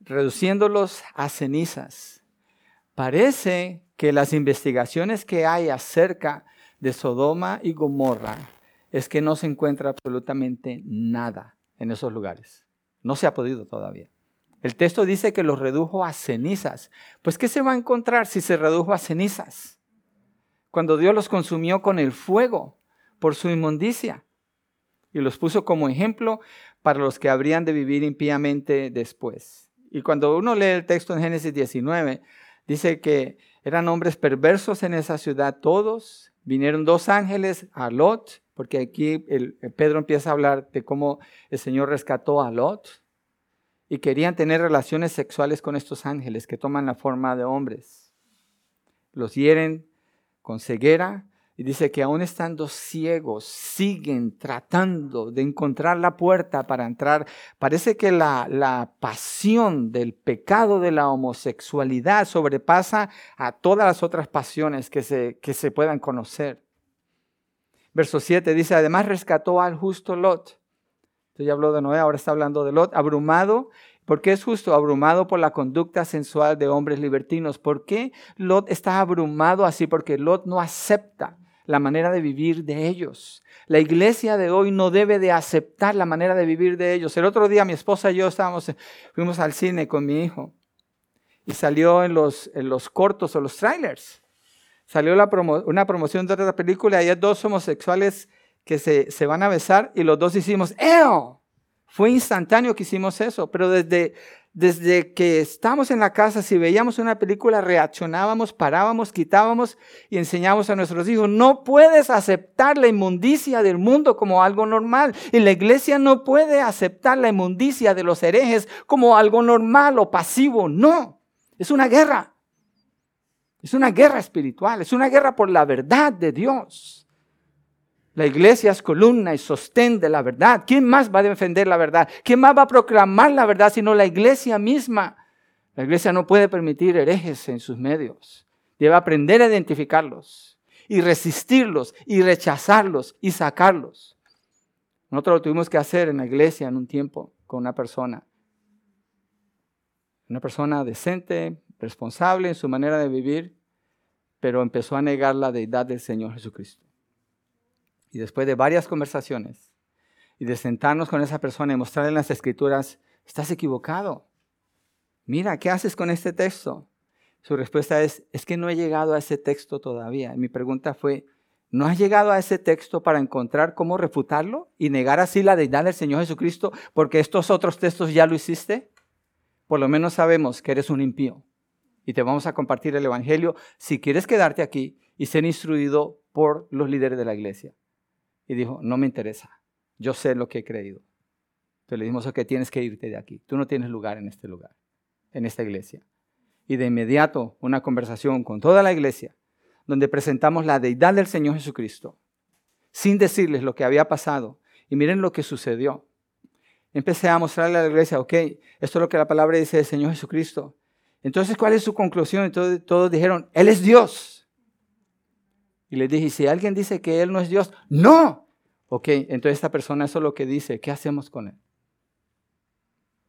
Reduciéndolos a cenizas. Parece que las investigaciones que hay acerca de Sodoma y Gomorra es que no se encuentra absolutamente nada en esos lugares. No se ha podido todavía. El texto dice que los redujo a cenizas. Pues ¿qué se va a encontrar si se redujo a cenizas? Cuando Dios los consumió con el fuego por su inmundicia y los puso como ejemplo para los que habrían de vivir impíamente después. Y cuando uno lee el texto en Génesis 19, dice que eran hombres perversos en esa ciudad todos. Vinieron dos ángeles a Lot, porque aquí el, Pedro empieza a hablar de cómo el Señor rescató a Lot. Y querían tener relaciones sexuales con estos ángeles que toman la forma de hombres. Los hieren con ceguera y dice que aún estando ciegos, siguen tratando de encontrar la puerta para entrar. Parece que la, la, pasión del pecado de la homosexualidad sobrepasa a todas las otras pasiones que se, que se puedan conocer. Verso 7 dice, además rescató al justo Lot. Entonces ya habló de Noé, ahora está hablando de Lot, abrumado ¿Por qué es justo? Abrumado por la conducta sensual de hombres libertinos. ¿Por qué Lot está abrumado así? Porque Lot no acepta la manera de vivir de ellos. La iglesia de hoy no debe de aceptar la manera de vivir de ellos. El otro día mi esposa y yo estábamos, fuimos al cine con mi hijo y salió en los, en los cortos o los trailers. Salió una promoción de otra película y hay dos homosexuales que se, se van a besar y los dos hicimos ¡Eo! Fue instantáneo que hicimos eso, pero desde, desde que estamos en la casa, si veíamos una película, reaccionábamos, parábamos, quitábamos y enseñábamos a nuestros hijos, no puedes aceptar la inmundicia del mundo como algo normal. Y la iglesia no puede aceptar la inmundicia de los herejes como algo normal o pasivo. No, es una guerra. Es una guerra espiritual, es una guerra por la verdad de Dios. La iglesia es columna y sostén de la verdad. ¿Quién más va a defender la verdad? ¿Quién más va a proclamar la verdad sino la iglesia misma? La iglesia no puede permitir herejes en sus medios. Debe aprender a identificarlos y resistirlos y rechazarlos y sacarlos. Nosotros lo tuvimos que hacer en la iglesia en un tiempo con una persona. Una persona decente, responsable en su manera de vivir, pero empezó a negar la deidad del Señor Jesucristo. Y después de varias conversaciones y de sentarnos con esa persona y mostrarle en las escrituras, estás equivocado. Mira, ¿qué haces con este texto? Su respuesta es, es que no he llegado a ese texto todavía. Y mi pregunta fue, ¿no has llegado a ese texto para encontrar cómo refutarlo y negar así la deidad del Señor Jesucristo porque estos otros textos ya lo hiciste? Por lo menos sabemos que eres un impío y te vamos a compartir el Evangelio si quieres quedarte aquí y ser instruido por los líderes de la iglesia y dijo, no me interesa, yo sé lo que he creído. Entonces le dijimos, ok, tienes que irte de aquí, tú no tienes lugar en este lugar, en esta iglesia. Y de inmediato una conversación con toda la iglesia, donde presentamos la deidad del Señor Jesucristo, sin decirles lo que había pasado. Y miren lo que sucedió. Empecé a mostrarle a la iglesia, ok, esto es lo que la palabra dice del Señor Jesucristo. Entonces, ¿cuál es su conclusión? Entonces, todos dijeron, Él es Dios. Y le dije, si alguien dice que Él no es Dios, no. Ok, entonces esta persona eso es lo que dice, ¿qué hacemos con Él?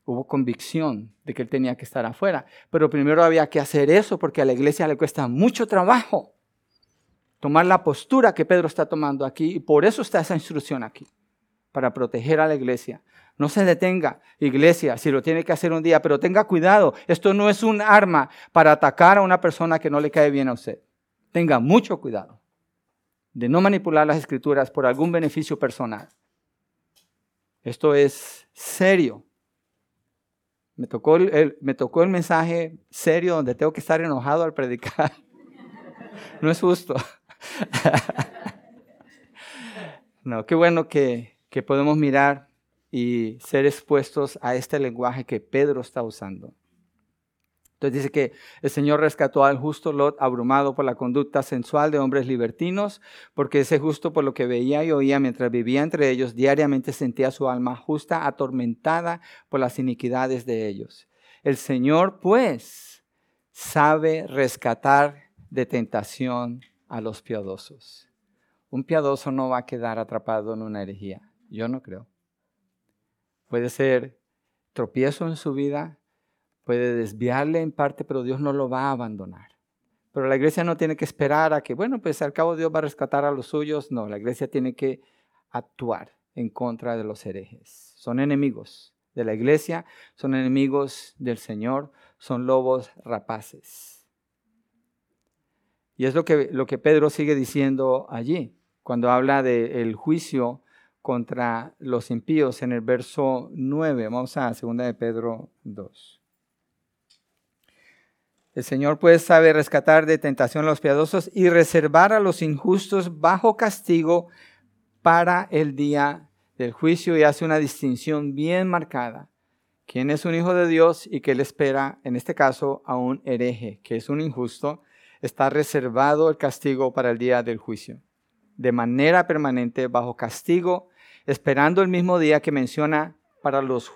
Hubo convicción de que Él tenía que estar afuera, pero primero había que hacer eso porque a la iglesia le cuesta mucho trabajo tomar la postura que Pedro está tomando aquí y por eso está esa instrucción aquí, para proteger a la iglesia. No se detenga, iglesia, si lo tiene que hacer un día, pero tenga cuidado, esto no es un arma para atacar a una persona que no le cae bien a usted. Tenga mucho cuidado de no manipular las escrituras por algún beneficio personal. Esto es serio. Me tocó el, mensaje serio donde tengo que estar enojado al predicar. No es justo. No, qué bueno que podemos mirar y ser expuestos a este lenguaje que Pedro está usando. Entonces dice que el Señor rescató al justo Lot abrumado por la conducta sensual de hombres libertinos, porque ese justo por lo que veía y oía mientras vivía entre ellos, diariamente sentía su alma justa atormentada por las iniquidades de ellos. El Señor pues sabe rescatar de tentación a los piadosos. Un piadoso no va a quedar atrapado en una herejía. Yo no creo. Puede ser tropiezo en su vida, puede desviarle en parte, pero Dios no lo va a abandonar. Pero la iglesia no tiene que esperar a que, bueno, pues al cabo Dios va a rescatar a los suyos. No, la iglesia tiene que actuar en contra de los herejes. Son enemigos de la iglesia, son enemigos del Señor, son lobos rapaces. Y es lo que, lo que Pedro sigue diciendo allí, cuando habla del juicio contra los impíos en el verso 9. Vamos a 2 de Pedro 2. El Señor pues sabe rescatar de tentación a los piadosos y reservar a los injustos bajo castigo para el día del juicio y hace una distinción bien marcada. ¿Quién es un hijo de Dios y qué le espera, en este caso, a un hereje, que es un injusto? Está reservado el castigo para el día del juicio, de manera permanente, bajo castigo esperando el mismo día que menciona para los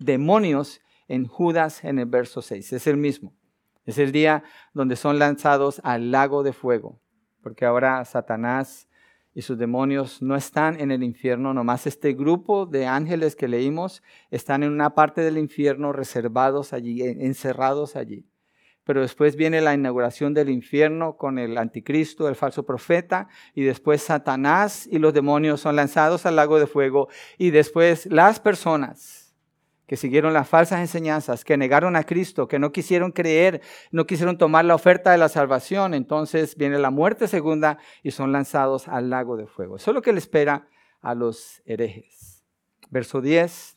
demonios en Judas en el verso 6. Es el mismo. Es el día donde son lanzados al lago de fuego, porque ahora Satanás y sus demonios no están en el infierno, nomás este grupo de ángeles que leímos están en una parte del infierno reservados allí, encerrados allí. Pero después viene la inauguración del infierno con el anticristo, el falso profeta, y después Satanás y los demonios son lanzados al lago de fuego, y después las personas que siguieron las falsas enseñanzas, que negaron a Cristo, que no quisieron creer, no quisieron tomar la oferta de la salvación, entonces viene la muerte segunda y son lanzados al lago de fuego. Eso es lo que le espera a los herejes. Verso 10,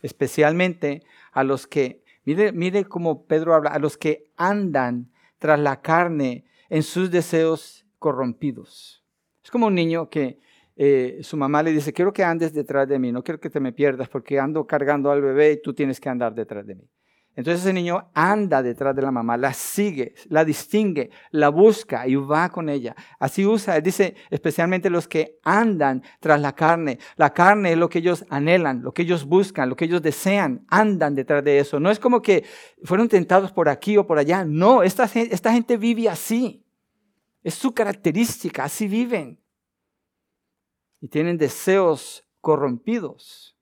especialmente a los que Mire, mire cómo Pedro habla, a los que andan tras la carne en sus deseos corrompidos. Es como un niño que eh, su mamá le dice, quiero que andes detrás de mí, no quiero que te me pierdas porque ando cargando al bebé y tú tienes que andar detrás de mí. Entonces ese niño anda detrás de la mamá, la sigue, la distingue, la busca y va con ella. Así usa, dice especialmente los que andan tras la carne. La carne es lo que ellos anhelan, lo que ellos buscan, lo que ellos desean, andan detrás de eso. No es como que fueron tentados por aquí o por allá. No, esta, esta gente vive así. Es su característica, así viven. Y tienen deseos corrompidos.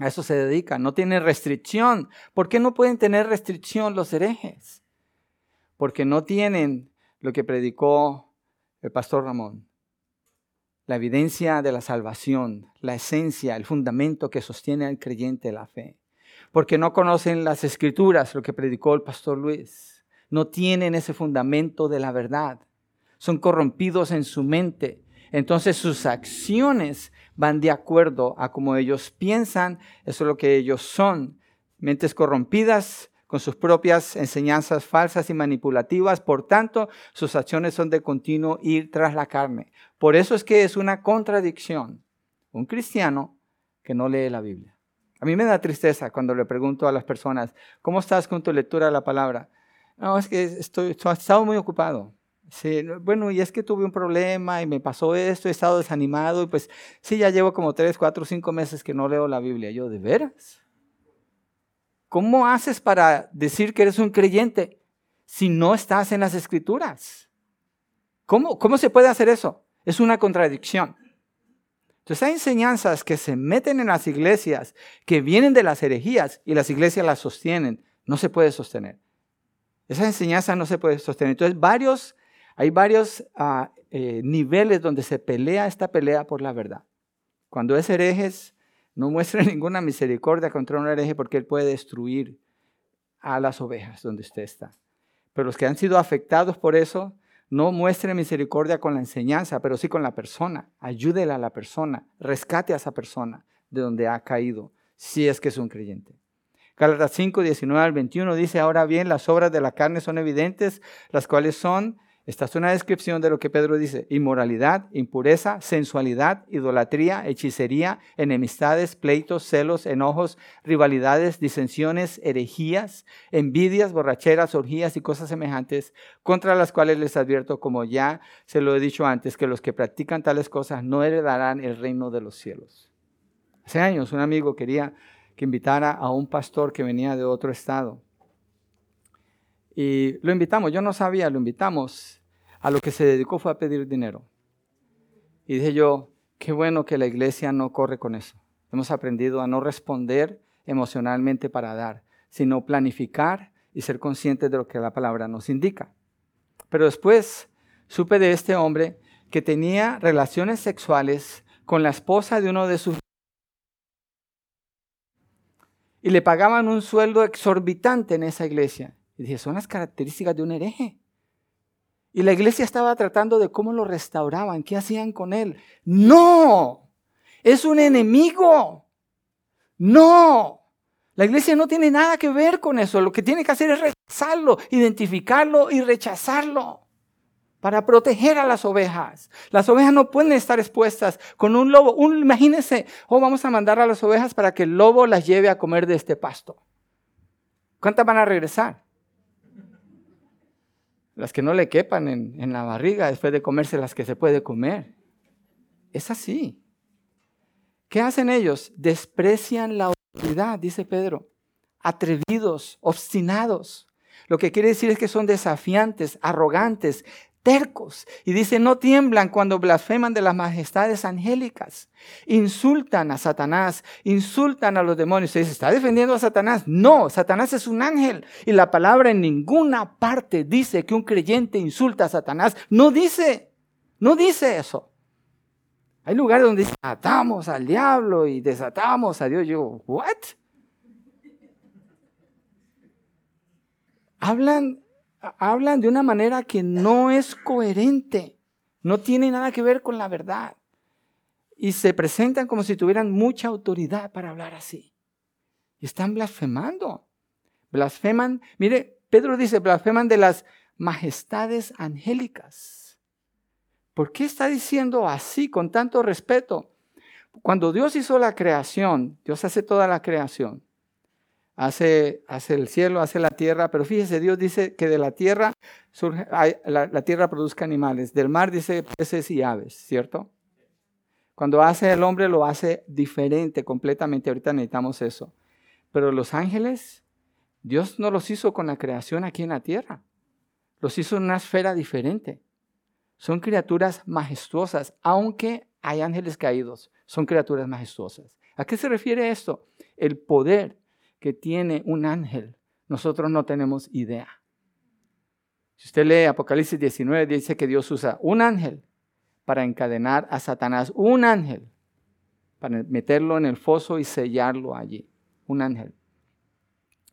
A eso se dedican, no tienen restricción. ¿Por qué no pueden tener restricción los herejes? Porque no tienen lo que predicó el pastor Ramón, la evidencia de la salvación, la esencia, el fundamento que sostiene al creyente la fe. Porque no conocen las escrituras, lo que predicó el pastor Luis. No tienen ese fundamento de la verdad. Son corrompidos en su mente. Entonces sus acciones van de acuerdo a cómo ellos piensan, eso es lo que ellos son. Mentes corrompidas con sus propias enseñanzas falsas y manipulativas, por tanto, sus acciones son de continuo ir tras la carne. Por eso es que es una contradicción un cristiano que no lee la Biblia. A mí me da tristeza cuando le pregunto a las personas, ¿cómo estás con tu lectura de la palabra? No, es que estoy, estoy estado muy ocupado. Sí, bueno, y es que tuve un problema y me pasó esto, he estado desanimado y pues sí, ya llevo como tres, cuatro, cinco meses que no leo la Biblia. Yo, ¿de veras? ¿Cómo haces para decir que eres un creyente si no estás en las escrituras? ¿Cómo, cómo se puede hacer eso? Es una contradicción. Entonces hay enseñanzas que se meten en las iglesias, que vienen de las herejías y las iglesias las sostienen. No se puede sostener. Esa enseñanza no se puede sostener. Entonces varios hay varios ah, eh, niveles donde se pelea esta pelea por la verdad. Cuando es herejes, no muestre ninguna misericordia contra un hereje porque él puede destruir a las ovejas donde usted está. Pero los que han sido afectados por eso, no muestre misericordia con la enseñanza, pero sí con la persona. Ayúdele a la persona, rescate a esa persona de donde ha caído, si es que es un creyente. Gálatas 5, 19 al 21 dice, ahora bien, las obras de la carne son evidentes, las cuales son esta es una descripción de lo que Pedro dice. Inmoralidad, impureza, sensualidad, idolatría, hechicería, enemistades, pleitos, celos, enojos, rivalidades, disensiones, herejías, envidias, borracheras, orgías y cosas semejantes, contra las cuales les advierto, como ya se lo he dicho antes, que los que practican tales cosas no heredarán el reino de los cielos. Hace años un amigo quería que invitara a un pastor que venía de otro estado y lo invitamos, yo no sabía, lo invitamos. A lo que se dedicó fue a pedir dinero. Y dije yo, qué bueno que la iglesia no corre con eso. Hemos aprendido a no responder emocionalmente para dar, sino planificar y ser conscientes de lo que la palabra nos indica. Pero después supe de este hombre que tenía relaciones sexuales con la esposa de uno de sus y le pagaban un sueldo exorbitante en esa iglesia. Y dije, son las características de un hereje. Y la iglesia estaba tratando de cómo lo restauraban, qué hacían con él. No, Es un enemigo. No. La iglesia no tiene nada que ver con eso. Lo que tiene que hacer es rechazarlo, identificarlo y rechazarlo para proteger a las ovejas. Las ovejas no pueden estar expuestas con un lobo. Imagínense, oh, vamos a mandar a las ovejas para que el lobo las lleve a comer de este pasto. ¿Cuántas van a regresar? Las que no le quepan en, en la barriga después de comerse las que se puede comer. Es así. ¿Qué hacen ellos? Desprecian la autoridad, dice Pedro. Atrevidos, obstinados. Lo que quiere decir es que son desafiantes, arrogantes, tercos. Y dice, no tiemblan cuando blasfeman de las majestades angélicas. Insultan a Satanás, insultan a los demonios. Se dice, ¿está defendiendo a Satanás? No, Satanás es un ángel. Y la palabra en ninguna parte dice que un creyente insulta a Satanás. No dice, no dice eso. Hay lugares donde atamos al diablo y desatamos a Dios. Yo ¿what? Hablan hablan de una manera que no es coherente, no tiene nada que ver con la verdad. Y se presentan como si tuvieran mucha autoridad para hablar así. Y están blasfemando. Blasfeman, mire, Pedro dice, blasfeman de las majestades angélicas. ¿Por qué está diciendo así con tanto respeto? Cuando Dios hizo la creación, Dios hace toda la creación hace, hace el cielo, hace la tierra, pero fíjese, Dios dice que de la tierra surge, la, la, tierra produzca animales, del mar dice peces y aves, ¿cierto? Cuando hace el hombre lo hace diferente completamente, ahorita necesitamos eso. Pero los ángeles, Dios no los hizo con la creación aquí en la tierra, los hizo en una esfera diferente. Son criaturas majestuosas, aunque hay ángeles caídos, son criaturas majestuosas. ¿A qué se refiere esto? El poder que tiene un ángel, nosotros no tenemos idea. Si usted lee Apocalipsis 19, dice que Dios usa un ángel para encadenar a Satanás, un ángel, para meterlo en el foso y sellarlo allí, un ángel.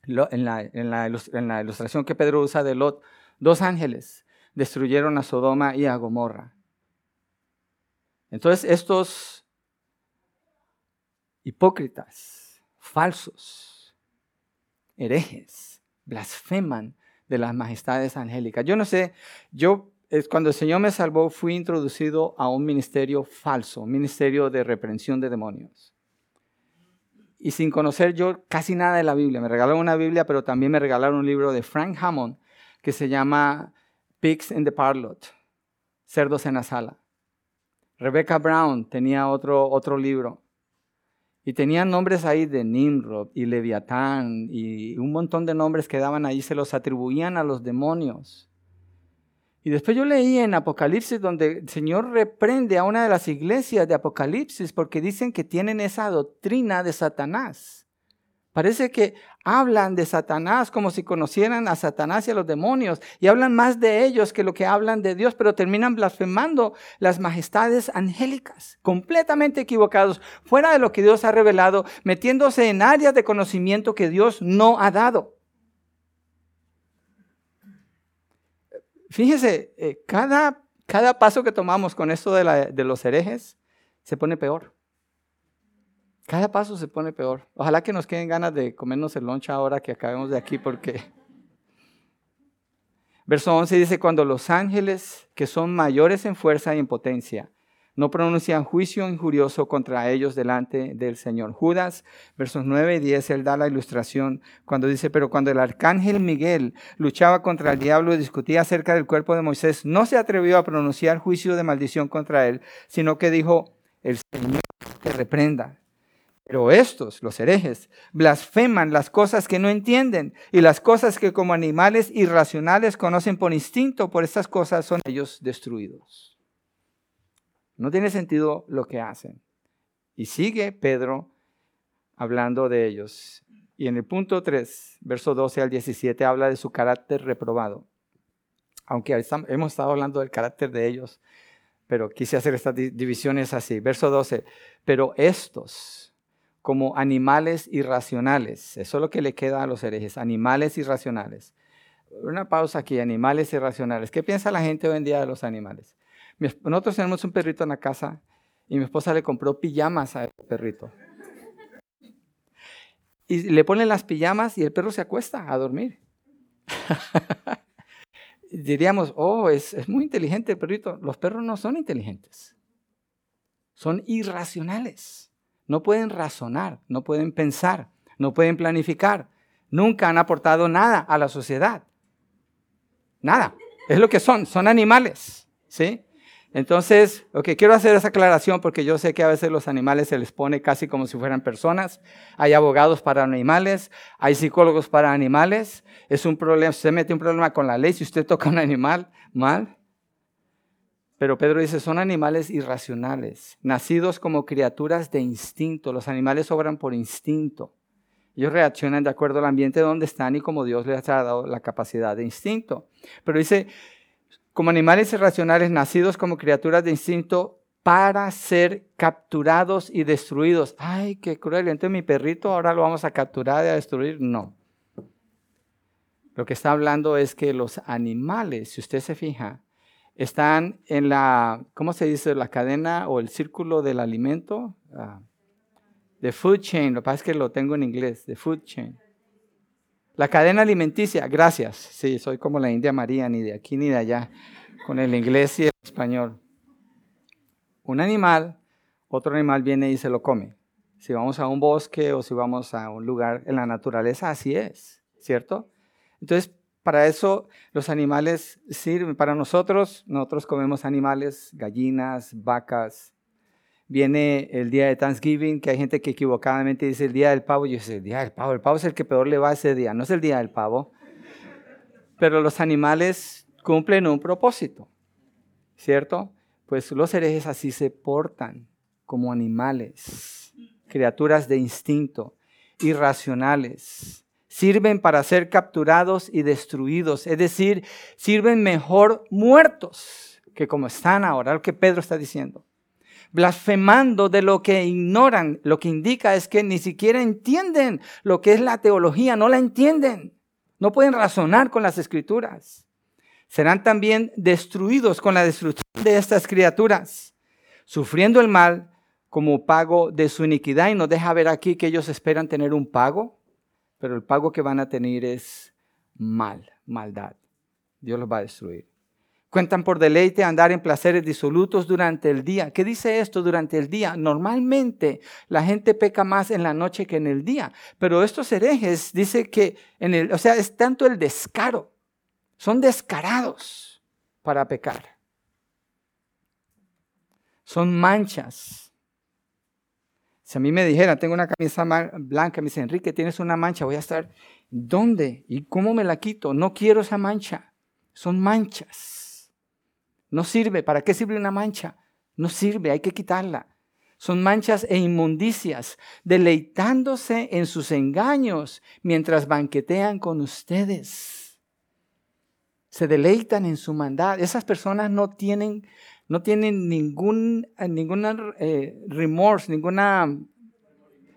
En la, en la, ilustración que Pedro usa de Lot, dos ángeles destruyeron a Sodoma y a Gomorra. Entonces estos hipócritas, falsos, herejes, blasfeman de las majestades angélicas. Yo no sé, yo cuando el Señor me salvó fui introducido a un ministerio falso, un ministerio de reprensión de demonios. Y sin conocer yo casi nada de la Biblia. Me regalaron una Biblia, pero también me regalaron un libro de Frank Hammond que se llama Pigs in the Parlot, Cerdos en la Sala. Rebecca Brown tenía otro, otro libro y tenían nombres ahí de Nimrod y Leviatán y un montón de nombres que daban ahí, se los atribuían a los demonios. Y después yo leí en Apocalipsis donde el Señor reprende a una de las iglesias de Apocalipsis porque dicen que tienen esa doctrina de Satanás. Parece que hablan de Satanás como si conocieran a Satanás y a los demonios y hablan más de ellos que lo que hablan de Dios, pero terminan blasfemando las majestades angélicas, completamente equivocados, fuera de lo que Dios ha revelado, metiéndose en áreas de conocimiento que Dios no ha dado. Fíjese, eh, cada, cada paso que tomamos con esto de, de los herejes se pone peor. Cada paso se pone peor. Ojalá que nos queden ganas de comernos el lunch ahora que acabemos de aquí porque... Verso 11 dice, cuando los ángeles, que son mayores en fuerza y en potencia, no pronuncian juicio injurioso contra ellos delante del Señor. Judas, versos 9 y 10, él da la ilustración cuando dice, pero cuando el arcángel Miguel luchaba contra el diablo y discutía acerca del cuerpo de Moisés, no se atrevió a pronunciar juicio de maldición contra él, sino que dijo, el Señor te reprenda. Pero estos, los herejes, blasfeman las cosas que no entienden y las cosas que como animales irracionales conocen por instinto, por estas cosas son ellos destruidos. No tiene sentido lo que hacen. Y sigue Pedro hablando de ellos. Y en el punto 3, verso 12 al 17, habla de su carácter reprobado. Aunque hemos estado hablando del carácter de ellos, pero quise hacer estas divisiones así. Verso 12, pero estos como animales irracionales. Eso es lo que le queda a los herejes, animales irracionales. Una pausa aquí, animales irracionales. ¿Qué piensa la gente hoy en día de los animales? Nosotros tenemos un perrito en la casa Y mi esposa le compró pijamas a ese perrito. Y le ponen las pijamas y el perro se acuesta a dormir. Diríamos, oh, es, es muy inteligente el perrito. Los perros no son inteligentes. Son irracionales. No pueden razonar, no pueden pensar, no pueden planificar. Nunca han aportado nada a la sociedad. Nada. Es lo que son, son animales. ¿Sí? Entonces, que quiero hacer esa aclaración porque yo sé que a veces los animales se les pone casi como si fueran personas. Hay abogados para animales, hay psicólogos para animales. Es un problema, usted mete un problema con la ley si usted toca a un animal mal. Pero Pedro dice, son animales irracionales, nacidos como criaturas de instinto. Los animales obran por instinto. Ellos reaccionan de acuerdo al ambiente donde están y como Dios les ha dado la capacidad de instinto. Pero dice, como animales irracionales nacidos como criaturas de instinto para ser capturados y destruidos. Ay, qué cruel. Entonces mi perrito ahora lo vamos a capturar y a destruir. No. Lo que está hablando es que los animales, si usted se fija, están en la, ¿cómo se dice? La cadena o el círculo del alimento. de ah, food chain. Lo que pasa es que lo tengo en inglés. The food chain. La cadena alimenticia, gracias. Sí, soy como la India María, ni de aquí ni de allá, con el inglés y el español. Un animal, otro animal viene y se lo come. Si vamos a un bosque o si vamos a un lugar en la naturaleza, así es, ¿cierto? Entonces, para eso los animales sirven. Para nosotros, nosotros comemos animales, gallinas, vacas, viene el día de Thanksgiving, que hay gente que equivocadamente dice el día del pavo. Yo sé, el día del pavo. El pavo es el que peor le va ese día, no es el día del pavo. Pero los animales cumplen un propósito, ¿cierto? Pues los herejes así se portan como animales, criaturas de instinto, irracionales. Sirven para ser capturados y destruidos, es decir, sirven mejor muertos que como están ahora, lo que Pedro está diciendo blasfemando de lo que ignoran. Lo que indica es que ni siquiera entienden lo que es la teología, no la entienden. No pueden razonar con las escrituras. Serán también destruidos con la destrucción de estas criaturas, sufriendo el mal como pago de su iniquidad. Y nos deja ver aquí que ellos esperan tener un pago, pero el pago que van a tener es mal, maldad. Dios los va a destruir. Cuentan por deleite andar en placeres disolutos durante el día. ¿Qué dice esto durante el día? Normalmente la gente peca más en la noche que en el día, pero estos herejes dice que en el, o sea, es tanto el descaro. Son descarados para pecar. Son manchas. Si a mí me dijera, tengo una camisa blanca, me dice, Enrique, tienes una mancha, voy a estar, ¿dónde? ¿Y cómo me la quito? No quiero esa mancha. Son manchas. No sirve. ¿Para qué sirve una mancha? No sirve, hay que quitarla. Son manchas e inmundicias, deleitándose en sus engaños mientras banquetean con ustedes. Se deleitan en su maldad. Esas personas no tienen, no tienen ningún ninguna, eh, remorse,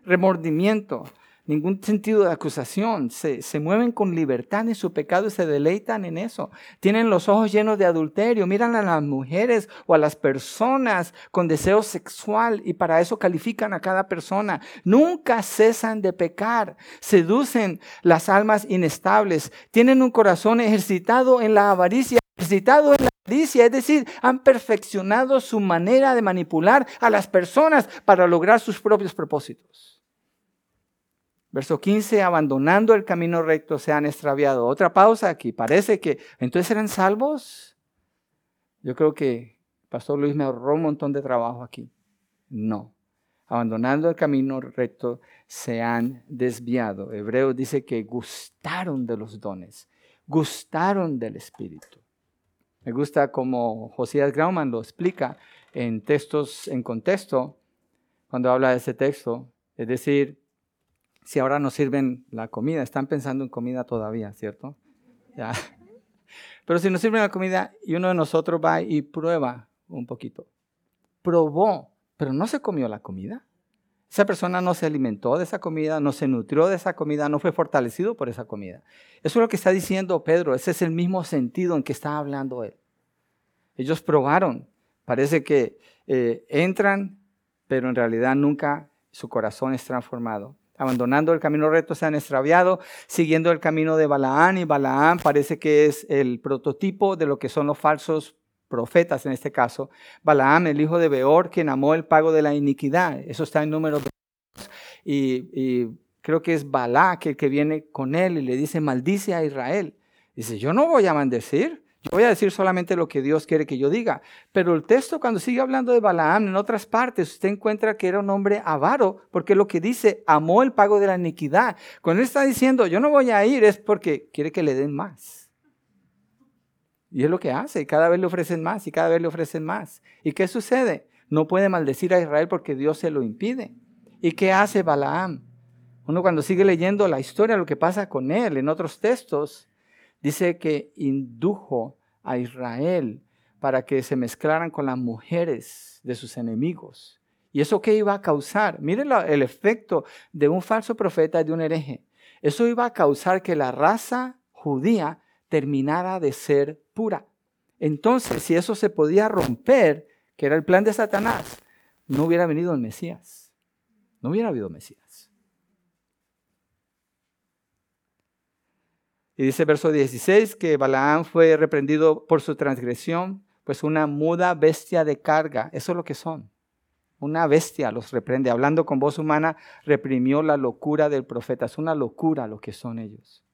remordimiento ningún sentido de acusación. Se, mueven con libertad en su pecado y se deleitan en eso. Tienen los ojos llenos de adulterio. Miran a las mujeres o a las personas con deseo sexual y para eso califican a cada persona. Nunca cesan de pecar. Seducen las almas inestables. Tienen un corazón ejercitado en la avaricia. Ejercitado en la avaricia, es decir, han perfeccionado su manera de manipular a las personas para lograr sus propios propósitos. Verso 15, abandonando el camino recto se han extraviado. Otra pausa aquí. Parece que entonces eran salvos. Yo creo que Pastor Luis me ahorró un montón de trabajo aquí. No. Abandonando el camino recto se han desviado. Hebreo dice que gustaron de los dones, gustaron del Espíritu. Me gusta como Josías Grauman lo explica en textos en contexto, cuando habla de ese texto. Es decir, si ahora nos sirven la comida, están pensando en comida todavía, ¿cierto? Pero si nos sirven la comida y uno de nosotros va y prueba un poquito, probó, pero no se comió la comida. Esa persona no se alimentó de esa comida, no se nutrió de esa comida, no fue fortalecido por esa comida. Eso es lo que está diciendo Pedro, ese es el mismo sentido en que está hablando él. Ellos probaron, parece que eh, entran pero en realidad nunca su corazón es transformado. Abandonando el camino recto se han extraviado, siguiendo el camino de Balaán y Balaán parece que es el prototipo de lo que son los falsos profetas en este caso. Balaam, el hijo de Beor, quien amó el pago de la iniquidad. Eso está en número 2. Y, creo que es Balac el que viene con él y le dice, maldice a Israel. Dice, yo no voy a maldecir, yo voy a decir solamente lo que Dios quiere que yo diga. Pero el texto cuando sigue hablando de Balaam en otras partes, usted encuentra que era un hombre avaro, porque lo que dice, amó el pago de la iniquidad. Cuando él está diciendo, yo no voy a ir, es porque quiere que le den más. Y es lo que hace, y cada vez le ofrecen más, y cada vez le ofrecen más. ¿Y qué sucede? No puede maldecir a Israel porque Dios se lo impide. ¿Y qué hace Balaam? Uno cuando sigue leyendo la historia, lo que pasa con él en otros textos, Dice que indujo a Israel para que se mezclaran con las mujeres de sus enemigos. ¿Y eso qué iba a causar? Miren el efecto de un falso profeta y de un hereje. Eso iba a causar que la raza judía terminara de ser pura. Entonces, si eso se podía romper, que era el plan de Satanás, no hubiera venido el Mesías. No hubiera habido Mesías. Y dice verso 16 que Balaam fue reprendido por su transgresión, pues una muda bestia de carga, eso es lo que son. Una bestia los reprende, hablando con voz humana, reprimió la locura del profeta. Es una locura lo que son ellos.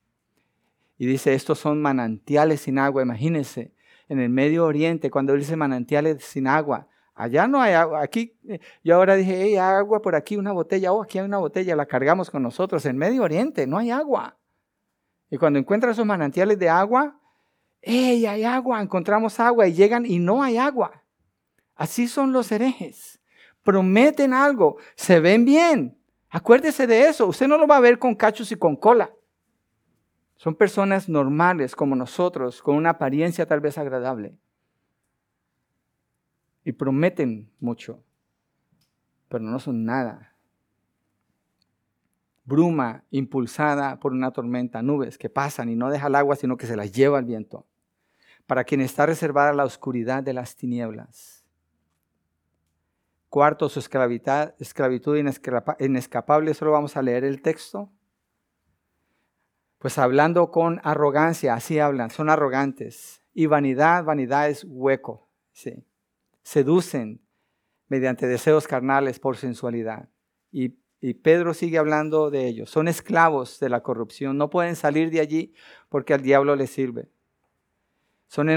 Y dice, estos son manantiales sin agua. Imagínense, en el Medio Oriente, cuando dice manantiales sin agua, allá no hay agua. Aquí, eh, yo ahora dije, hay agua por aquí, una botella. Oh, aquí hay una botella, la cargamos con nosotros. En Medio Oriente no hay agua. Y cuando encuentran esos manantiales de agua, ¡hey, hay agua! Encontramos agua y llegan y no hay agua. Así son los herejes. Prometen algo, se ven bien. Acuérdese de eso. Usted no lo va a ver con cachos y con cola. Son personas normales como nosotros, con una apariencia tal vez agradable. Y prometen mucho, pero no son nada bruma impulsada por una tormenta, nubes que pasan y no deja el agua, sino que se las lleva el viento. Para quien está reservada la oscuridad de las tinieblas. Cuarto, su esclavitud inescapable. Solo vamos a leer el texto. Pues hablando con arrogancia, así hablan, son arrogantes. Y vanidad, vanidad es hueco. Sí. Seducen mediante deseos carnales por sensualidad. Y Pedro sigue hablando de ellos. Son esclavos de la corrupción. No pueden salir de allí porque al diablo les sirve. Son,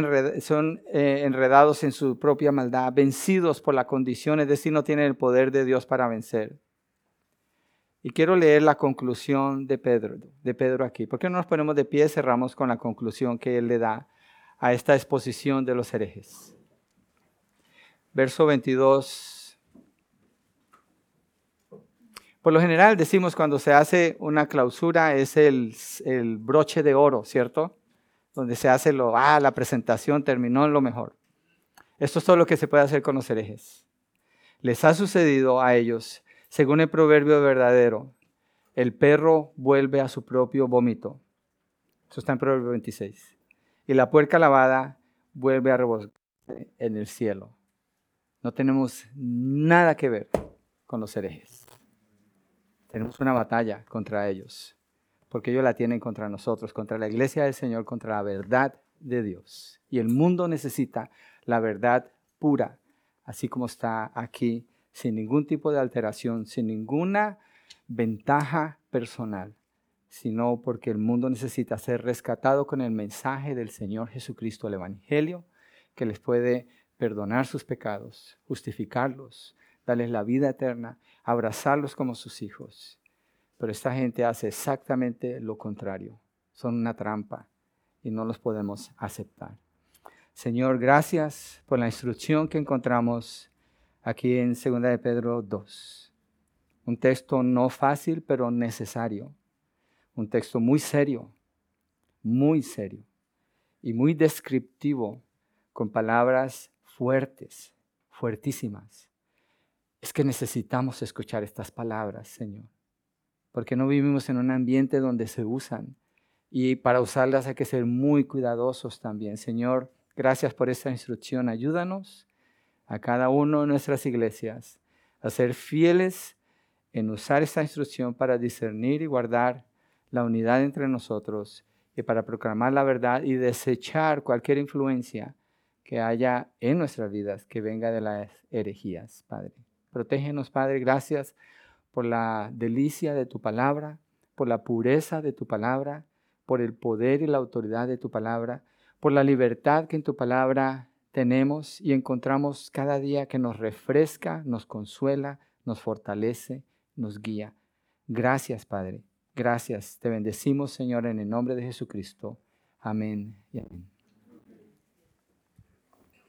son eh, enredados en su propia maldad, vencidos por la condición, es decir, no tienen el poder de Dios para vencer. Y quiero leer la conclusión de Pedro, de Pedro aquí. ¿Por qué no nos ponemos de pie y cerramos con la conclusión que él le da a esta exposición de los herejes? Verso 22 por lo general decimos cuando se hace una clausura es el, broche de oro, ¿cierto? Donde se hace lo, ah, la presentación terminó en lo mejor. Esto es todo lo que se puede hacer con los herejes. Les ha sucedido a ellos, según el proverbio verdadero, el perro vuelve a su propio vómito. Eso está en Proverbio 26. Y la puerca lavada vuelve a rebosar en el cielo. No tenemos nada que ver con los herejes. Tenemos una batalla contra ellos, porque ellos la tienen contra nosotros, contra la iglesia del Señor, contra la verdad de Dios. Y el mundo necesita la verdad pura, así como está aquí, sin ningún tipo de alteración, sin ninguna ventaja personal, sino porque el mundo necesita ser rescatado con el mensaje del Señor Jesucristo, el Evangelio, que les puede perdonar sus pecados, justificarlos, darles la vida eterna abrazarlos como sus hijos. Pero esta gente hace exactamente lo contrario. Son una trampa y no los podemos aceptar. Señor, gracias por la instrucción que encontramos aquí en 2 de Pedro 2. Un texto no fácil, pero necesario. Un texto muy serio, muy serio y muy descriptivo, con palabras fuertes, fuertísimas es que necesitamos escuchar estas palabras, Señor, porque no vivimos en un ambiente donde se usan y para usarlas hay que ser muy cuidadosos también. Señor, gracias por esta instrucción. Ayúdanos a cada uno de nuestras iglesias a ser fieles en usar esta instrucción para discernir y guardar la unidad entre nosotros y para proclamar la verdad y desechar cualquier influencia que haya en nuestras vidas que venga de las herejías, Padre. Protégenos, Padre, gracias por la delicia de tu palabra, por la pureza de tu palabra, por el poder y la autoridad de tu palabra, por la libertad que en tu palabra tenemos y encontramos cada día que nos refresca, nos consuela, nos fortalece, nos guía. Gracias, Padre. Gracias. Te bendecimos, Señor, en el nombre de Jesucristo. Amén y amén.